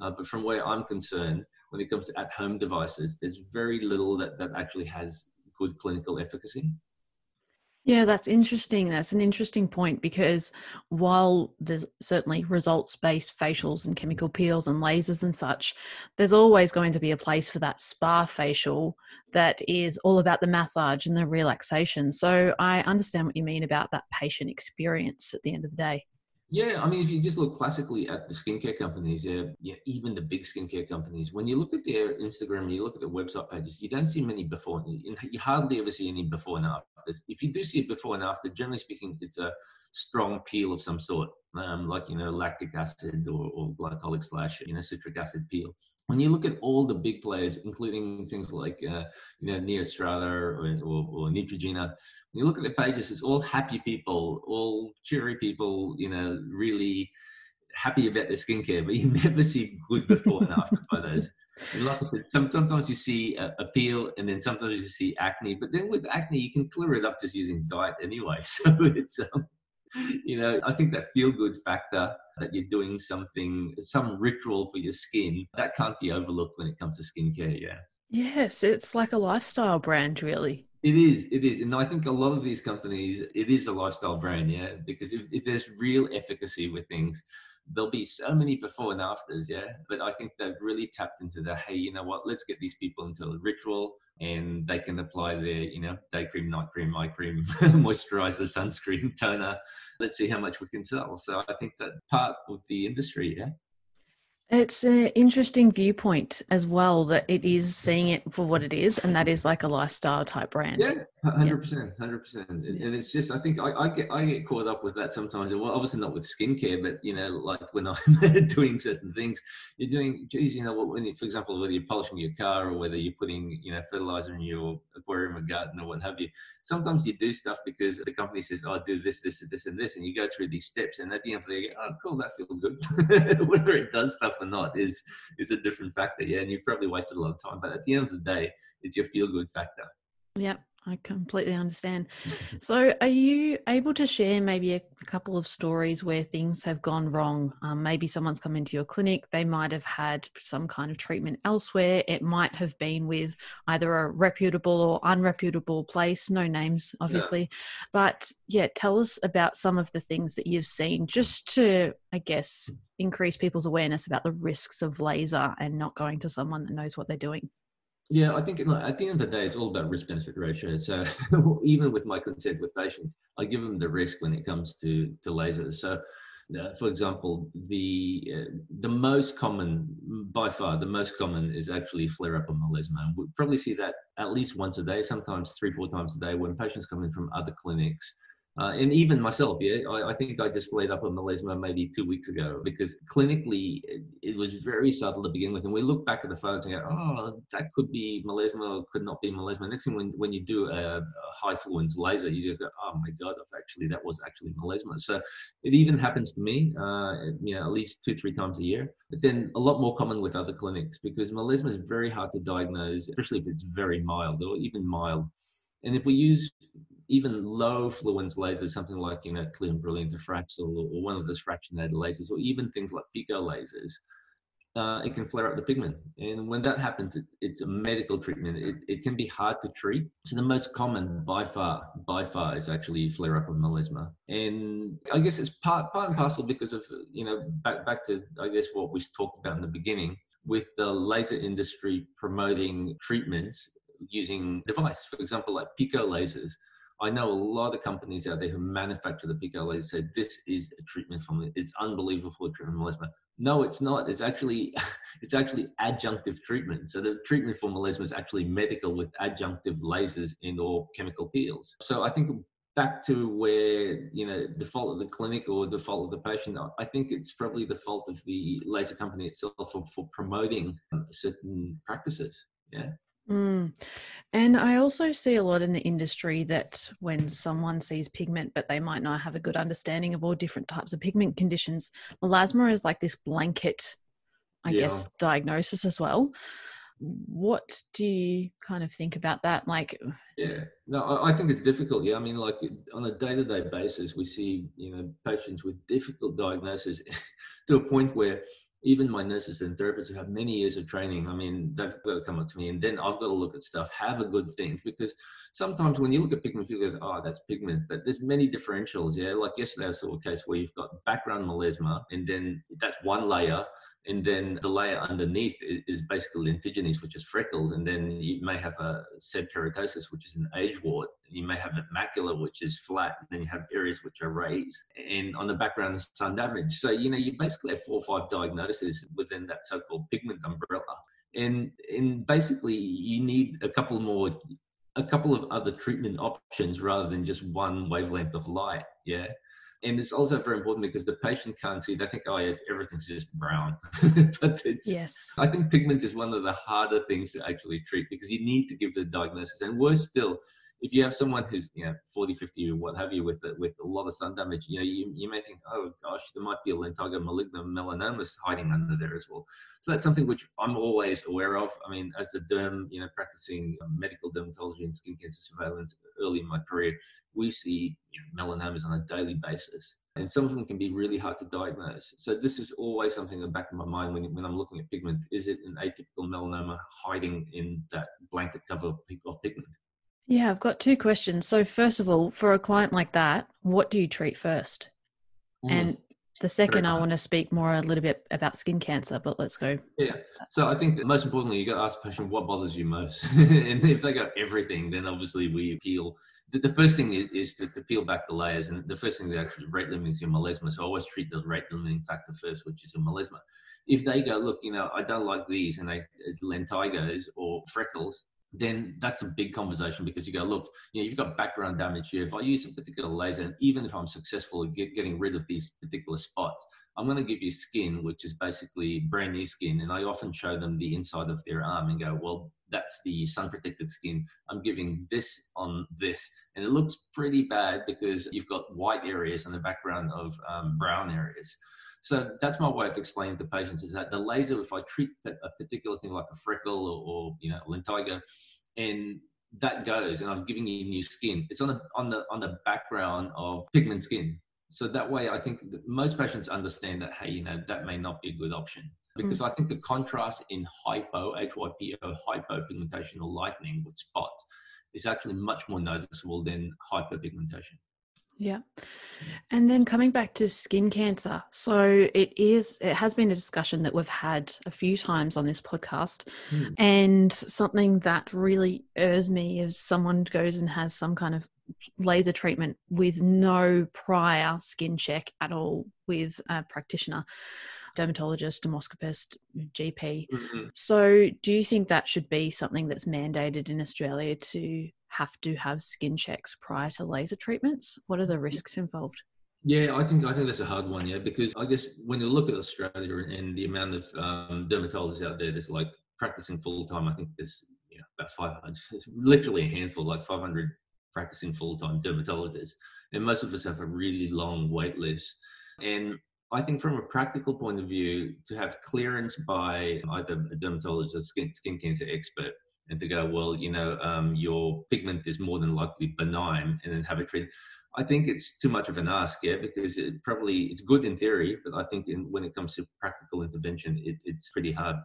Uh, but from where I'm concerned, when it comes to at home devices, there's very little that, that actually has good clinical efficacy. Yeah, that's interesting. That's an interesting point because while there's certainly results based facials and chemical peels and lasers and such, there's always going to be a place for that spa facial that is all about the massage and the relaxation. So I understand what you mean about that patient experience at the end of the day. Yeah, I mean, if you just look classically at the skincare companies, yeah, yeah, even the big skincare companies, when you look at their Instagram, you look at their website pages, you don't see many before, you hardly ever see any before and after. If you do see it before and after, generally speaking, it's a strong peel of some sort, um, like you know, lactic acid or, or glycolic slash you know, citric acid peel when you look at all the big players, including things like uh, you know Neostrata or, or, or Neutrogena, when you look at the pages, it's all happy people, all cheery people, you know, really happy about their skincare, but you <laughs> never see good before and after photos. sometimes you see a, a, peel and then sometimes you see acne, but then with acne, you can clear it up just using diet anyway. <laughs> So it's, um, you know, I think that feel good factor that you're doing something, some ritual for your skin, that can't be overlooked when it comes to skincare. Yeah. Yes, it's like a lifestyle brand, really. It is, it is. And I think a lot of these companies, it is a lifestyle brand, yeah, because if, if there's real efficacy with things, there'll be so many before and afters, yeah. But I think they've really tapped into the hey, you know what, let's get these people into a ritual and they can apply their, you know, day cream, night cream, eye cream, <laughs> moisturizer, sunscreen, toner. Let's see how much we can sell. So I think that part of the industry, yeah. It's an interesting viewpoint as well that it is seeing it for what it is, and that is like a lifestyle type brand. Yeah, hundred percent, hundred percent. And it's just, I think I, I, get I get caught up with that sometimes. Well, obviously not with skincare, but you know, like when I'm <laughs> doing certain things, you're doing, geez, you know, when you, for example, whether you're polishing your car or whether you're putting, you know, fertilizer in your aquarium or garden or what have you. Sometimes you do stuff because the company says, "Oh, do this, this, and this, and this," and you go through these steps, and at the end of the day, you go, "Oh, cool, that feels good." <laughs> Whether it does stuff or not is is a different factor. Yeah, and you've probably wasted a lot of time, but at the end of the day, it's your feel good factor. Yep. I completely understand. <laughs> So, are you able to share maybe a couple of stories where things have gone wrong? Um, maybe someone's come into your clinic, they might have had some kind of treatment elsewhere. It might have been with either a reputable or unreputable place, no names, obviously. Yeah. But yeah, tell us about some of the things that you've seen just to, I guess, increase people's awareness about the risks of laser and not going to someone that knows what they're doing. Yeah, I think at the end of the day, it's all about risk benefit ratio. So <laughs> even with my consent with patients, I give them the risk when it comes to to lasers. So, uh, for example, the uh, the most common, by far, the most common is actually flare up of melasma. We probably see that at least once a day, sometimes three, four times a day, when patients come in from other clinics Uh, and even myself, yeah, I, I, think I just flared up on melasma maybe two weeks ago because clinically it, it, was very subtle to begin with. And we look back at the photos and go, oh, that could be melasma or could not be melasma. Next thing, when, when you do a, a high fluence laser, you just go, oh my God, actually, that was actually melasma. So it even happens to me, uh, you know, at least two, three times a year. But then a lot more common with other clinics because melasma is very hard to diagnose, especially if it's very mild or even mild. And if we use even low fluence lasers, something like you know clear and brilliant Fraxel or, or one of those fractionated lasers, or even things like pico lasers, uh, it can flare up the pigment. And when that happens, it, it's a medical treatment. It, it can be hard to treat. So the most common by far, by far, is actually flare up of melasma. And I guess it's part part and parcel because of you know back back to I guess what we talked about in the beginning with the laser industry promoting treatments using device, for example, like pico lasers. I know a lot of companies out there who manufacture the laser said this is a treatment from. It's unbelievable for treatment melasma. No, it's not. It's actually <laughs> it's actually adjunctive treatment. So the treatment for melasma is actually medical with adjunctive lasers and or chemical peels. So I think back to where you know the fault of the clinic or the fault of the patient i think it's probably the fault of the laser company itself for, for promoting certain practices yeah Mm. And I also see a lot in the industry that when someone sees pigment, but they might not have a good understanding of all different types of pigment conditions, melasma is like this blanket, I yeah. guess, diagnosis as well. What do you kind of think about that? Like, yeah, no, I think it's difficult. Yeah, I mean, like on a day-to-day basis, we see you know patients with difficult diagnosis <laughs> to a point where even my nurses and therapists who have many years of training, I mean, they've got to come up to me and then I've got to look at stuff, have a good think, because sometimes when you look at pigment, people go, oh, that's pigment, but there's many differentials. Yeah. Like yesterday, I saw a case where you've got background melasma and then that's one layer and then the layer underneath is basically lentigines, which is freckles, and then you may have a sebkeratosis, which is an age wart. You may have a macula, which is flat, and then you have areas which are raised, and on the background, sun damage. So you know you basically have four or five diagnoses within that so-called pigment umbrella, and and basically you need a couple more, a couple of other treatment options rather than just one wavelength of light. Yeah and it's also very important because the patient can't see. They think, oh, yes, everything's just brown. <laughs> but it's, yes, I think pigment is one of the harder things to actually treat because you need to give the diagnosis. And worse still, if you have someone who's you know 40 50 or what have you with with a lot of sun damage you know you, you may think oh gosh there might be a lentigo malignum melanoma hiding under there as well so that's something which i'm always aware of i mean as a derm you know practicing uh, medical dermatology and skin cancer surveillance early in my career we see you know, melanomas on a daily basis and some of them can be really hard to diagnose. So this is always something in the back of my mind when, when I'm looking at pigment. Is it an atypical melanoma hiding in that blanket cover of pigment? Yeah, I've got two questions. So, first of all, for a client like that, what do you treat first? Mm. And the second, I want to speak more a little bit about skin cancer, but let's go. Yeah. So, I think most importantly, you got to ask the patient what bothers you most. <laughs> and if they got everything, then obviously we peel. The, first thing is, to, to, peel back the layers. And the first thing that actually rate limiting is your melasma. So, I always treat the rate limiting factor first, which is your melasma. If they go, look, you know, I don't like these and they, it's lentigos or freckles, then that's a big conversation because you go, look, you know, you've got background damage here. If I use a particular laser, and even if I'm successful at get, getting rid of these particular spots, I'm going to give you skin, which is basically brand new skin. And I often show them the inside of their arm and go, well, that's the sun protected skin. I'm giving this on this. And it looks pretty bad because you've got white areas in the background of um, brown areas. So that's my way of explaining to patients is that the laser, if I treat a particular thing like a freckle or, or you know, lentigo, and that goes, and I'm giving you new skin, it's on the on the on the background of pigment skin. So that way, I think most patients understand that hey, you know, that may not be a good option because mm. I think the contrast in hypo, HYPO, hypopigmentation or lightening with spots is actually much more noticeable than hyperpigmentation. Yeah. And then coming back to skin cancer. So it is it has been a discussion that we've had a few times on this podcast mm. and something that really irks me is someone goes and has some kind of laser treatment with no prior skin check at all with a practitioner dermatologist, dermoscopist, GP. Mm-hmm. So, do you think that should be something that's mandated in Australia to have to have skin checks prior to laser treatments? What are the risks involved? Yeah, I think I think that's a hard one. Yeah, because I guess when you look at Australia and the amount of um, dermatologists out there, there's like practicing full time. I think there's you know, about 500. <laughs> It's literally a handful, like 500 practicing full time dermatologists, and most of us have a really long wait list. And I think from a practical point of view, to have clearance by either a dermatologist or skin, skin cancer expert, and to go, well, you know, um, your pigment is more than likely benign, and then have it treated. I think it's too much of an ask, yeah, because it probably it's good in theory, but I think in, when it comes to practical intervention, it, it's pretty hard.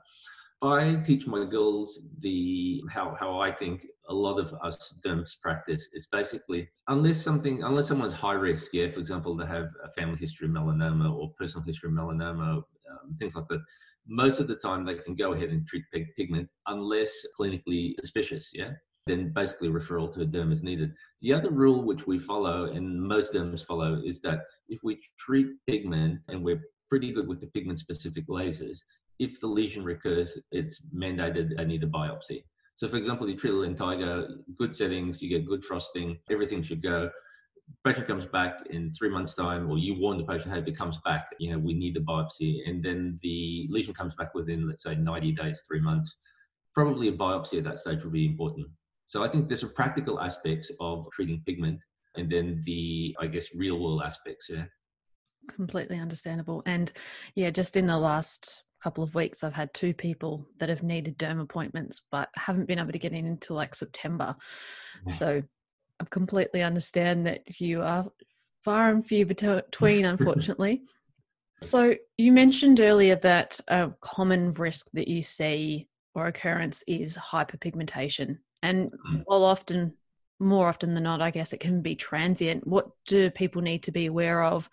I teach my girls the how how I think a lot of us derms practice. It's basically unless something unless someone's high risk, yeah, for example, they have a family history of melanoma or personal history of melanoma, um, things like that. Most of the time, they can go ahead and treat pigment unless clinically suspicious, yeah then basically referral to a derm is needed. The other rule which we follow, and most derms follow, is that if we treat pigment and we're pretty good with the pigment specific lasers, if the lesion recurs, it's mandated they need a biopsy. So, for example, you treat a lentigo, good settings, you get good frosting, everything should go. Patient comes back in three months' time, or you warn the patient, hey, if it comes back, you know, we need the biopsy. And then the lesion comes back within, let's say, 90 days, three months. Probably a biopsy at that stage would be important. So I think there's some practical aspects of treating pigment and then the, I guess, real world aspects. Yeah. Completely understandable. And yeah, just in the last couple of weeks, I've had two people that have needed derm appointments, but haven't been able to get in until like September. Yeah. So I completely understand that you are far and few between, <laughs> unfortunately. so you mentioned earlier that a common risk that you see or occurrence is hyperpigmentation. And mm. while often, more often than not, I guess it can be transient, what do people need to be aware of?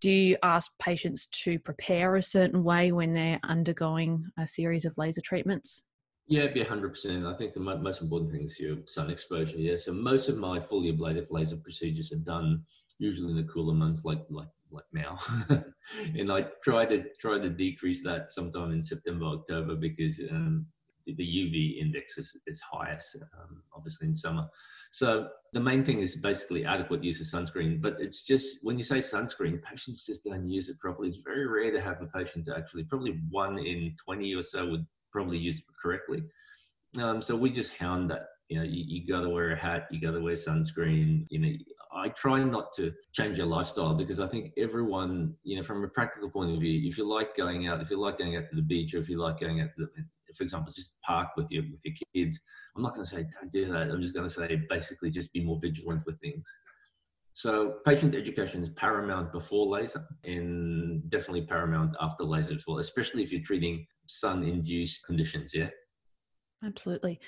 Do you ask patients to prepare a certain way when they're undergoing a series of laser treatments? Yeah, it'd be 100%. I think the most important thing is your sun exposure. Yeah, so most of my fully ablative laser procedures are done usually in the cooler months, like like like now. <laughs> and I try to try to decrease that sometime in September, October, because um, the UV index is, is highest, um, obviously in summer. So the main thing is basically adequate use of sunscreen. But it's just when you say sunscreen, patients just don't use it properly. It's very rare to have a patient actually, probably one in 20 or so would probably use it correctly. Um, so we just hound that. You know, you, you got to wear a hat, you got to wear sunscreen. You know, I try not to change your lifestyle because I think everyone, you know, from a practical point of view, if you like going out, if you like going out to the beach, or if you like going out to the for example, just park with your with your kids. I'm not going to say don't do that. I'm just going to say basically just be more vigilant with things. So patient education is paramount before laser and definitely paramount after laser as well, especially if you're treating sun-induced conditions. Yeah. Absolutely.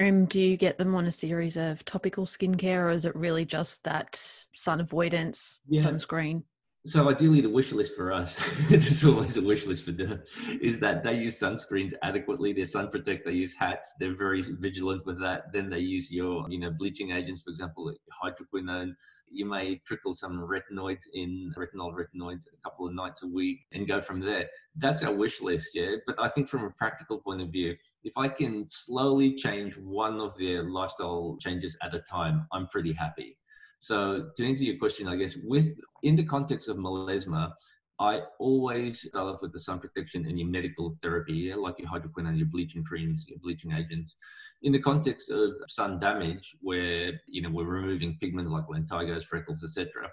Um, do you get them on a series of topical skincare or is it really just that sun avoidance, yeah. sunscreen? So ideally, the wish list for us, <laughs> is always a wish list for them, is that they use sunscreens adequately. They sun protect. They use hats. They're very vigilant with that. Then they use your, you know, bleaching agents, for example, hydroquinone. You may trickle some retinoids in, retinol retinoids a couple of nights a week, and go from there. That's our wish list, yeah. But I think from a practical point of view, if I can slowly change one of their lifestyle changes at a time, I'm pretty happy. So to answer your question, I guess with in the context of melasma, I always start off with the sun protection and your medical therapy, yeah, like your hydroquinone, your bleaching creams, your bleaching agents. In the context of sun damage, where you know we're removing pigment like lentigos, freckles, etc.,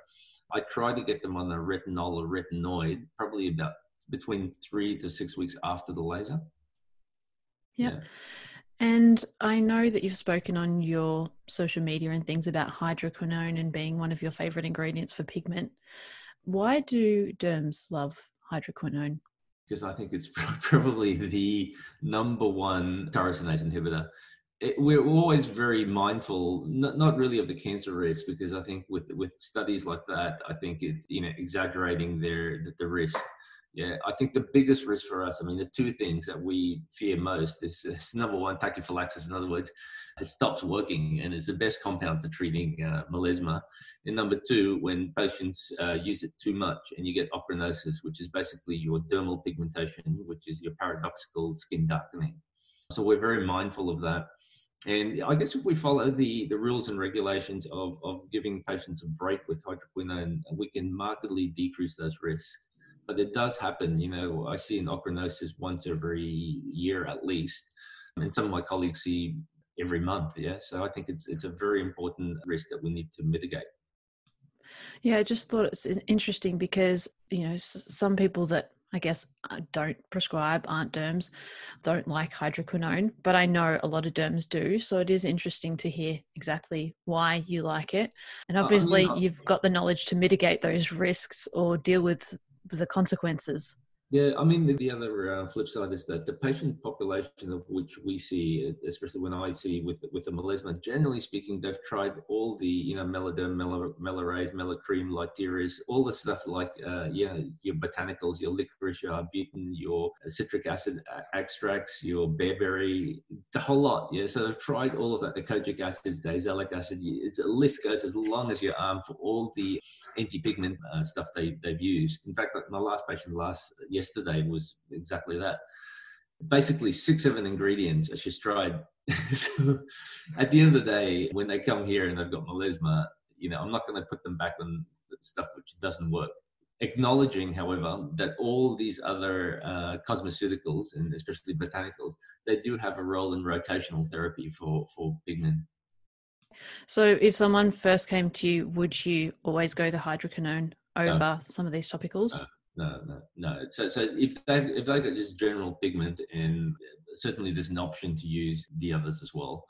I try to get them on a retinol or retinoid probably about between three to six weeks after the laser. Yep. Yeah. And I know that you've spoken on your social media and things about hydroquinone and being one of your favorite ingredients for pigment. Why do derms love hydroquinone? Because I think it's <laughs> probably the number one tyrosinase inhibitor. It, we're always very mindful, not, not really of the cancer risk, because I think with with studies like that, I think it's you know exaggerating their the, the risk yeah, I think the biggest risk for us, I mean, the two things that we fear most is, is <laughs> number one, tachyphylaxis. In other words, it stops working and it's the best compound for treating uh, melasma. And number two, when patients uh, use it too much and you get ochronosis, which is basically your dermal pigmentation, which is your paradoxical skin darkening. So we're very mindful of that. And I guess if we follow the, the rules and regulations of, of giving patients a break with hydroquinone, we can markedly decrease those risks. But it does happen, you know, I see an ochronosis once every year at least. And some of my colleagues see every month. Yeah. So I think it's, it's a very important risk that we need to mitigate. Yeah, I just thought it's interesting because, you know, some people that I guess uh, don't prescribe, aren't derms, don't like hydroquinone, but I know a lot of derms do. So it is interesting to hear exactly why you like it. And obviously, uh, I mean, you've got the knowledge to mitigate those risks or deal with the consequences. Yeah, I mean, the, the other uh, flip side is that the patient population of which we see, especially when I see with with the melasma, generally speaking, they've tried all the, you know, meloderm, mel- melorase, melocreme, literius, all the stuff like, uh, yeah, your botanicals, your licorice, your arbutin, your citric acid extracts, your bearberry, the whole lot. Yeah, so they've tried all of that, the kojic acids, the azelaic acid. It's a list goes as long as your arm for all the anti-pigment uh, stuff they, they've used. In fact, my last patient last yesterday was exactly that. Basically, six seven ingredients she's tried. <laughs> so at the end of the day, when they come here and they've got melasma, you know, I'm not going to put them back on stuff which doesn't work. Acknowledging, however, that all these other uh, cosmeceuticals and especially botanicals, they do have a role in rotational therapy for for pigment. So, if someone first came to you, would you always go the hydroquinone over no. some of these topicals? No, no, no. So, so if they've if they got just general pigment, and certainly there's an option to use the others as well.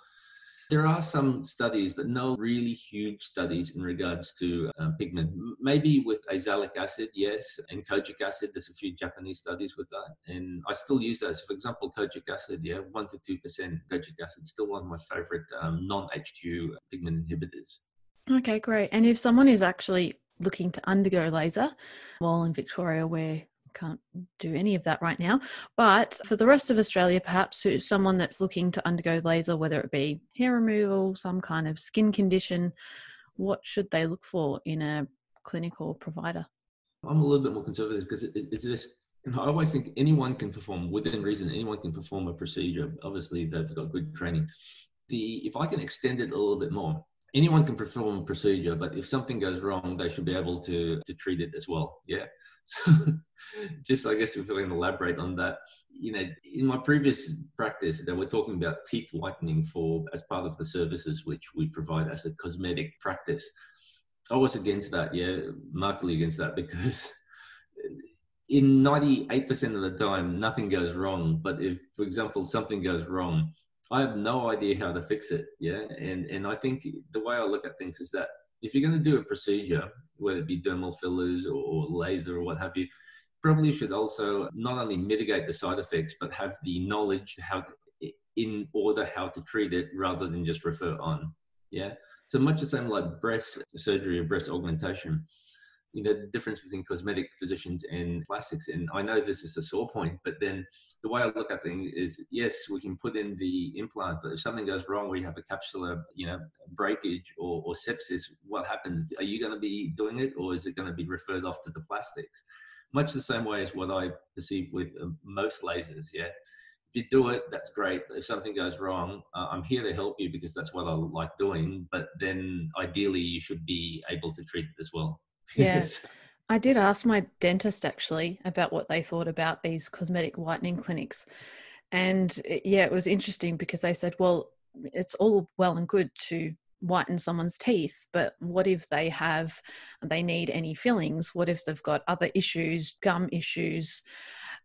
There are some studies, but no really huge studies in regards to um, pigment. Maybe with azelaic acid, yes, and kojic acid. There's a few Japanese studies with that, and I still use those. For example, kojic acid, yeah, one to two percent kojic acid, still one of my favorite um, non-HQ pigment inhibitors. Okay, great. And if someone is actually looking to undergo laser, well, in Victoria, where can't do any of that right now. But for the rest of Australia, perhaps someone that's looking to undergo laser, whether it be hair removal, some kind of skin condition, what should they look for in a clinic or provider? I'm a little bit more conservative because it, it's this. I always think anyone can perform within reason. Anyone can perform a procedure. Obviously, they've got good training. The if I can extend it a little bit more, anyone can perform a procedure, but if something goes wrong, they should be able to to treat it as well. Yeah. <laughs> So just I guess if we can elaborate on that, you know, in my previous practice, they were talking about teeth whitening for as part of the services which we provide as a cosmetic practice. I was against that, yeah, markedly against that because in 98% of the time, nothing goes wrong. But if, for example, something goes wrong, I have no idea how to fix it. Yeah. And, and I think the way I look at things is that if you're going to do a procedure, whether it be dermal fillers or, or laser or what have you, probably should also not only mitigate the side effects, but have the knowledge how in order how to treat it rather than just refer on. Yeah. So much the same like breast surgery or breast augmentation you know the difference between cosmetic physicians and plastics and i know this is a sore point but then the way i look at things is yes we can put in the implant but if something goes wrong we have a capsular you know breakage or, or sepsis what happens are you going to be doing it or is it going to be referred off to the plastics much the same way as what i perceive with uh, most lasers yeah if you do it, that's great. If something goes wrong, uh, I'm here to help you because that's what I like doing. But then ideally, you should be able to treat it as well. <laughs> Yes. I did ask my dentist actually about what they thought about these cosmetic whitening clinics. And eh, yeah, it was interesting because they said, well, it's all well and good to whiten someone's teeth, but what if they have, they need any fillings? What if they've got other issues, gum issues?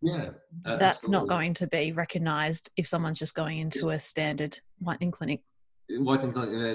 Yeah. That's absolutely. not going to be recognized if someone's just going into a standard whitening clinic what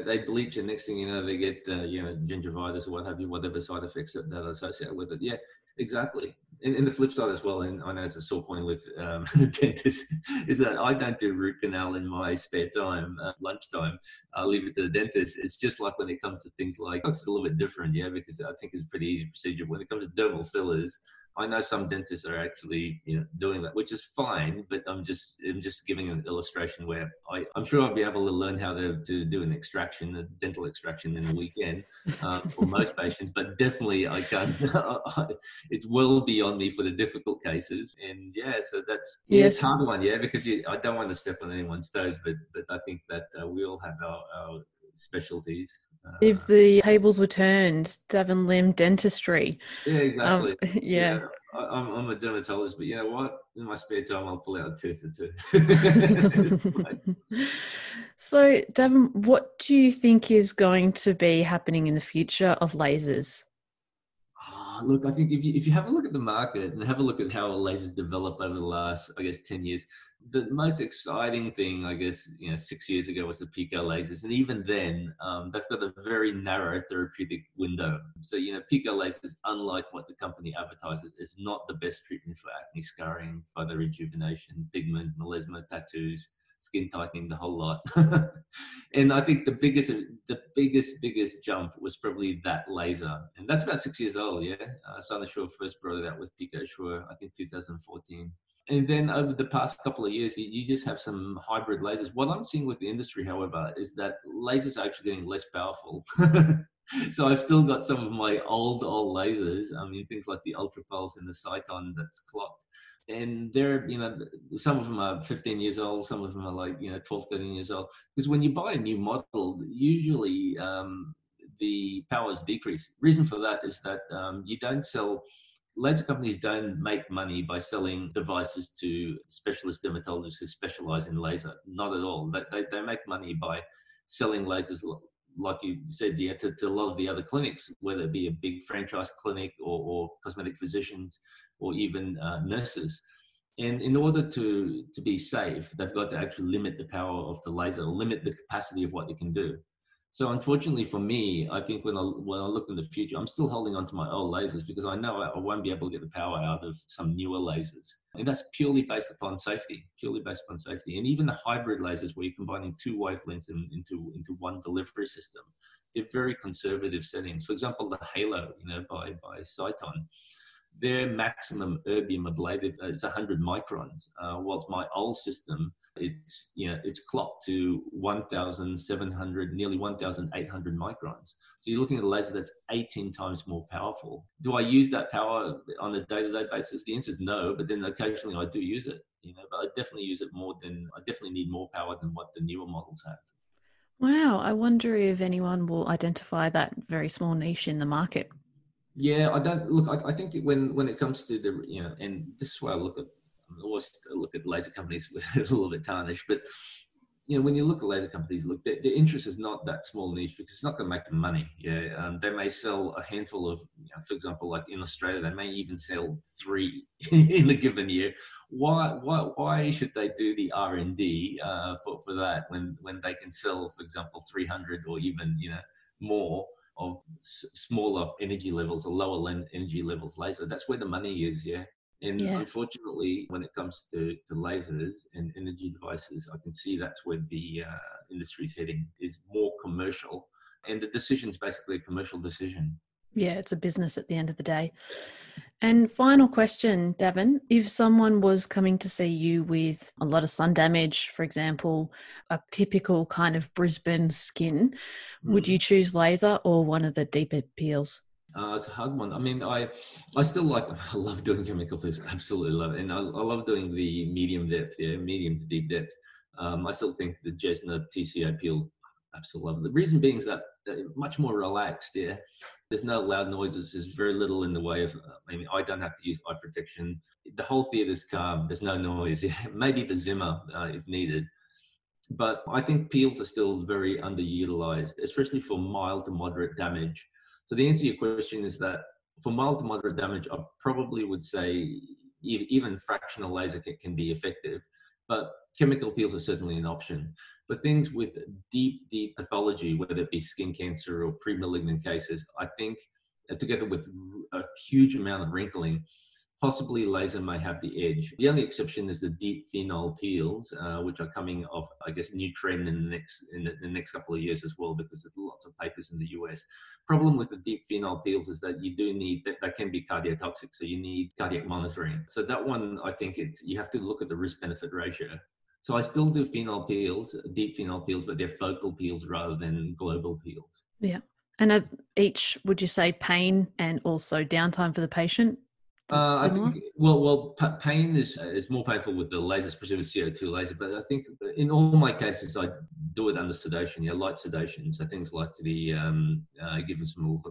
they bleach and next thing you know they get uh, you know gingivitis or what have you whatever side effects that, that are associated with it. Yeah exactly. And, and the flip side as well and i know it's a sore point with um, <laughs> dentists is that i don't do root canal in my spare time uh, lunchtime. I leave it to the dentist. It's just like when it comes to things like it's a little bit different yeah because i think it's a pretty easy procedure. When it comes to dermal fillers I know some dentists are actually you know doing that, which is fine. But I'm just I'm just giving an illustration where I, I'm sure I'll be able to learn how to, to do an extraction, a dental extraction in a weekend um, for <laughs> most patients. But definitely I can't. <laughs> it's well beyond me for the difficult cases. And yeah, so that's yeah, yes. it's hard one, yeah, because you, I don't want to step on anyone's toes, but but I think that uh, we all have our, our specialties. Uh, if the tables were turned, Davin Lim dentistry. Yeah, exactly. Um, <laughs> yeah. yeah. I, am I'm a dermatologist, but you know what? In my spare time, I'll pull out a tooth or two. <laughs> so, Davin, what do you think is going to be happening in the future of lasers? Look, I think if you, if you have a look at the market and have a look at how lasers developed over the last, I guess, 10 years, the most exciting thing, I guess, you know, six years ago was the Pico lasers. And even then, um, they've got a very narrow therapeutic window. So, you know, Pico lasers, unlike what the company advertises, is not the best treatment for acne scarring, photorejuvenation, pigment, melasma, tattoos skin tightening, the whole lot. <laughs> and I think the biggest, the biggest, biggest jump was probably that laser, and that's about six years old. Yeah, uh, Cynosure first brought it out with Pico Sure, I think 2014. And then over the past couple of years, you, you, just have some hybrid lasers. What I'm seeing with the industry, however, is that lasers are actually getting less powerful. <laughs> so I've still got some of my old, old lasers. I mean, things like the Ultra Pulse and the Sciton that's clocked and they're you know some of them are 15 years old some of them are like you know 12 13 years old. Because when you buy a new model usually um, the power is decreased reason for that is that um, you don't sell laser companies don't make money by selling devices to specialist dermatologists who specialize in laser. Not at all. They, they, they make money by selling lasers like you said, yeah, to, to a lot of the other clinics, whether it be a big franchise clinic or, or cosmetic physicians or even uh, nurses. And in order to, to be safe, they've got to actually limit the power of the laser, limit the capacity of what it can do. So unfortunately for me, I think when I when I look in the future, I'm still holding on to my old lasers because I know I won't be able to get the power out of some newer lasers, and that's purely based upon safety, purely based upon safety. And even the hybrid lasers, where you're combining two wavelengths in, into into one delivery system, they're very conservative settings. For example, the Halo, you know, by by Sciton, their maximum erbium ablative is 100 microns, uh, whilst my old system it's you know it's clocked to 1700 nearly 1800 microns. So you're looking at a laser that's 18 times more powerful. Do i use that power on a day-to-day basis? The answer is no but then occasionally i do use it you know but i definitely use it more than i definitely need more power than what the newer models have. Wow i wonder if anyone will identify that very small niche in the market yeah i don't look i, I think when when it comes to the you know and this is why i look at I always look at laser companies with <laughs> a little bit tarnished, but you know, when you look at laser companies, look, their, their interest is not that small niche because it's not going to make them money. Yeah, um, they may sell a handful of, you know, for example, like in Australia, they may even sell three <laughs> in a given year. Why, why, why should they do the R and D uh, for for that when when they can sell, for example, three hundred or even you know more of s- smaller energy levels or lower energy levels laser? That's where the money is. Yeah. And yeah. unfortunately, when it comes to, to lasers and energy devices, I can see that's where the uh, industry is heading is more commercial. And the decision is basically a commercial decision. Yeah, it's a business at the end of the day. And final question, Davin. If someone was coming to see you with a lot of sun damage, for example, a typical kind of Brisbane skin, mm. would you hmm. choose laser or one of the deeper peels? Uh, it's a hard one. I mean, I I still like <laughs> I love doing chemical peels. Absolutely love it, and I, I love doing the medium depth, yeah, medium to deep depth. Um, I still think the Jessner TCA peel absolutely love it. The reason being is that much more relaxed. Yeah, there's no loud noises. There's very little in the way of. I mean, I don't have to use eye protection. The whole theatre's calm. There's no noise. <laughs> Maybe the Zimmer uh, if needed. But I think peels are still very underutilized, especially for mild to moderate damage so the answer to your question is that for mild to moderate damage, I probably would say even fractional laser kit can be effective, but chemical peels are certainly an option. For things with deep, deep pathology, whether it be skin cancer or pre-malignant cases, I think uh, together with a huge amount of wrinkling, possibly laser may have the edge. The only exception is the deep phenol peels, uh, which are coming off, I guess, new trend in the next in the, in the, next couple of years as well, because there's lots of papers in the US. Problem with the deep phenol peels is that you do need that, that can be cardiotoxic, so you need cardiac monitoring. So that one, I think it's you have to look at the risk benefit ratio. So I still do phenol peels, deep phenol peels, but they're focal peels rather than global peels. Yeah. And each, would you say pain and also downtime for the patient? Uh, I think well, well, p- pain is uh, is more painful with the lasers, specifically CO2 laser. But I think in all my cases, I do it under sedation, yeah, light sedation. So things like the um, uh, given some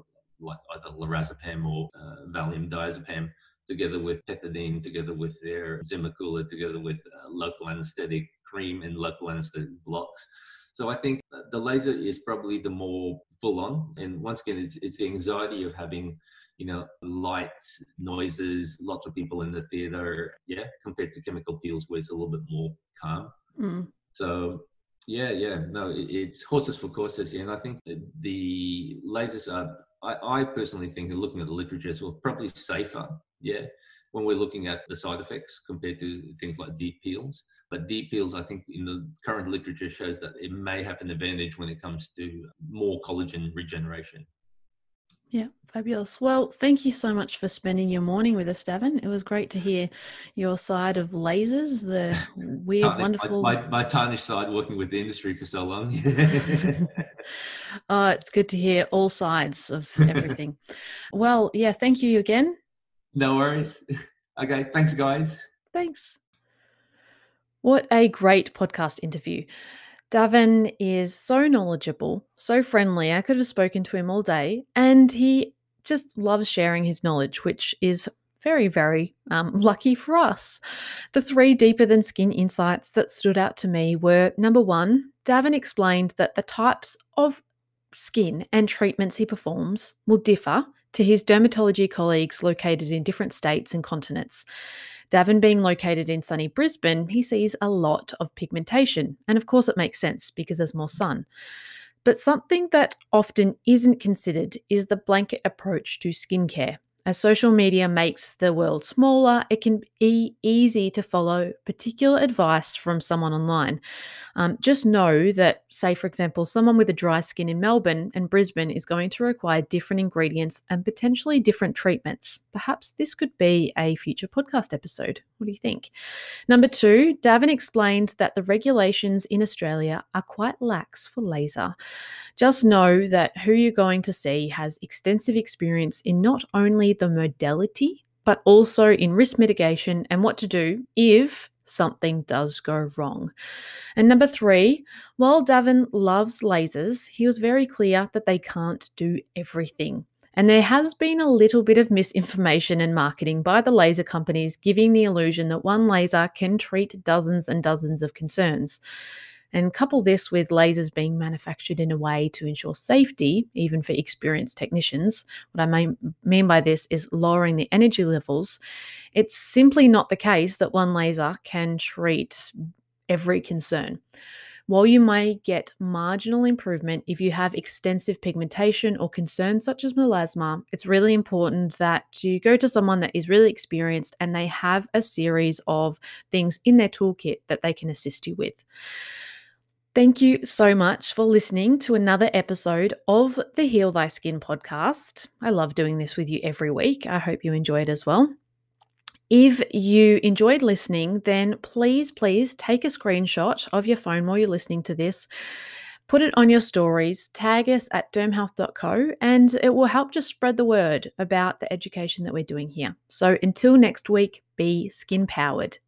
like either lorazepam or uh, Valium diazepam, together with pethidine, together with their Zimmer cooler, together with uh, local anesthetic cream and local anesthetic blocks. So I think the laser is probably the more full on. And once again, it's, it's the anxiety of having you know, lights, noises, lots of people in the theater. Yeah, compared to chemical peels where it's a little bit more calm. Mm. So yeah, yeah, no, it, it's horses for courses. Yeah, and I think the lasers are. I, I personally think, looking at the literature, as well, probably safer. Yeah, when we're looking at the side effects compared to things like deep peels. But deep peels, I think, in the current literature shows that it may have an advantage when it comes to more collagen regeneration. Yeah, fabulous. Well, thank you so much for spending your morning with us, Davin. It was great to hear your side of lasers, the <laughs> weird, wonderful. My, my, my, tarnished side, working with the industry for so long. <laughs> oh, it's good to hear all sides of everything. <laughs> well, yeah, thank you again. No worries. Okay, thanks, guys. Thanks. What a great podcast interview. Davin is so knowledgeable, so friendly. I could have spoken to him all day, and he just loves sharing his knowledge, which is very, very um, <laughs> lucky for us. The three deeper than skin insights that stood out to me were number one, Davin explained that the types of skin and treatments he performs will differ to his dermatology colleagues located in different states and continents. Davin being located in sunny Brisbane, he sees a lot of pigmentation. And of course, it makes sense because there's more sun. But something that often isn't considered is the blanket approach to skincare. As social media makes the world smaller, it can be easy to follow particular advice from someone online. Um, just know that, say, for example, someone with a dry skin in Melbourne and Brisbane is going to require different ingredients and potentially different treatments. Perhaps this could be a future podcast episode. What do you think? Number two, Davin explained that the regulations in Australia are quite lax for laser. Just know that who you're going to see has extensive experience in not only the modality, but also in risk mitigation and what to do if something does go wrong. And number three, while Davin loves lasers, he was very clear that they can't do everything. And there has been a little bit of misinformation and marketing by the laser companies giving the illusion that one laser can treat dozens and dozens of concerns. And couple this with lasers being manufactured in a way to ensure safety, even for experienced technicians. What I mean by this is lowering the energy levels. It's simply not the case that one laser can treat every concern. While you may get marginal improvement if you have extensive pigmentation or concerns such as melasma, it's really important that you go to someone that is really experienced and they have a series of things in their toolkit that they can assist you with. Thank you so much for listening to another episode of the Heal Thy Skin podcast. I love doing this with you every week. I hope you enjoy it as well. If you enjoyed listening, then please, please take a screenshot of your phone while you're listening to this. Put it on your stories, tag us at dermhealth.co, and it will help just spread the word about the education that we're doing here. So until next week, be skin powered.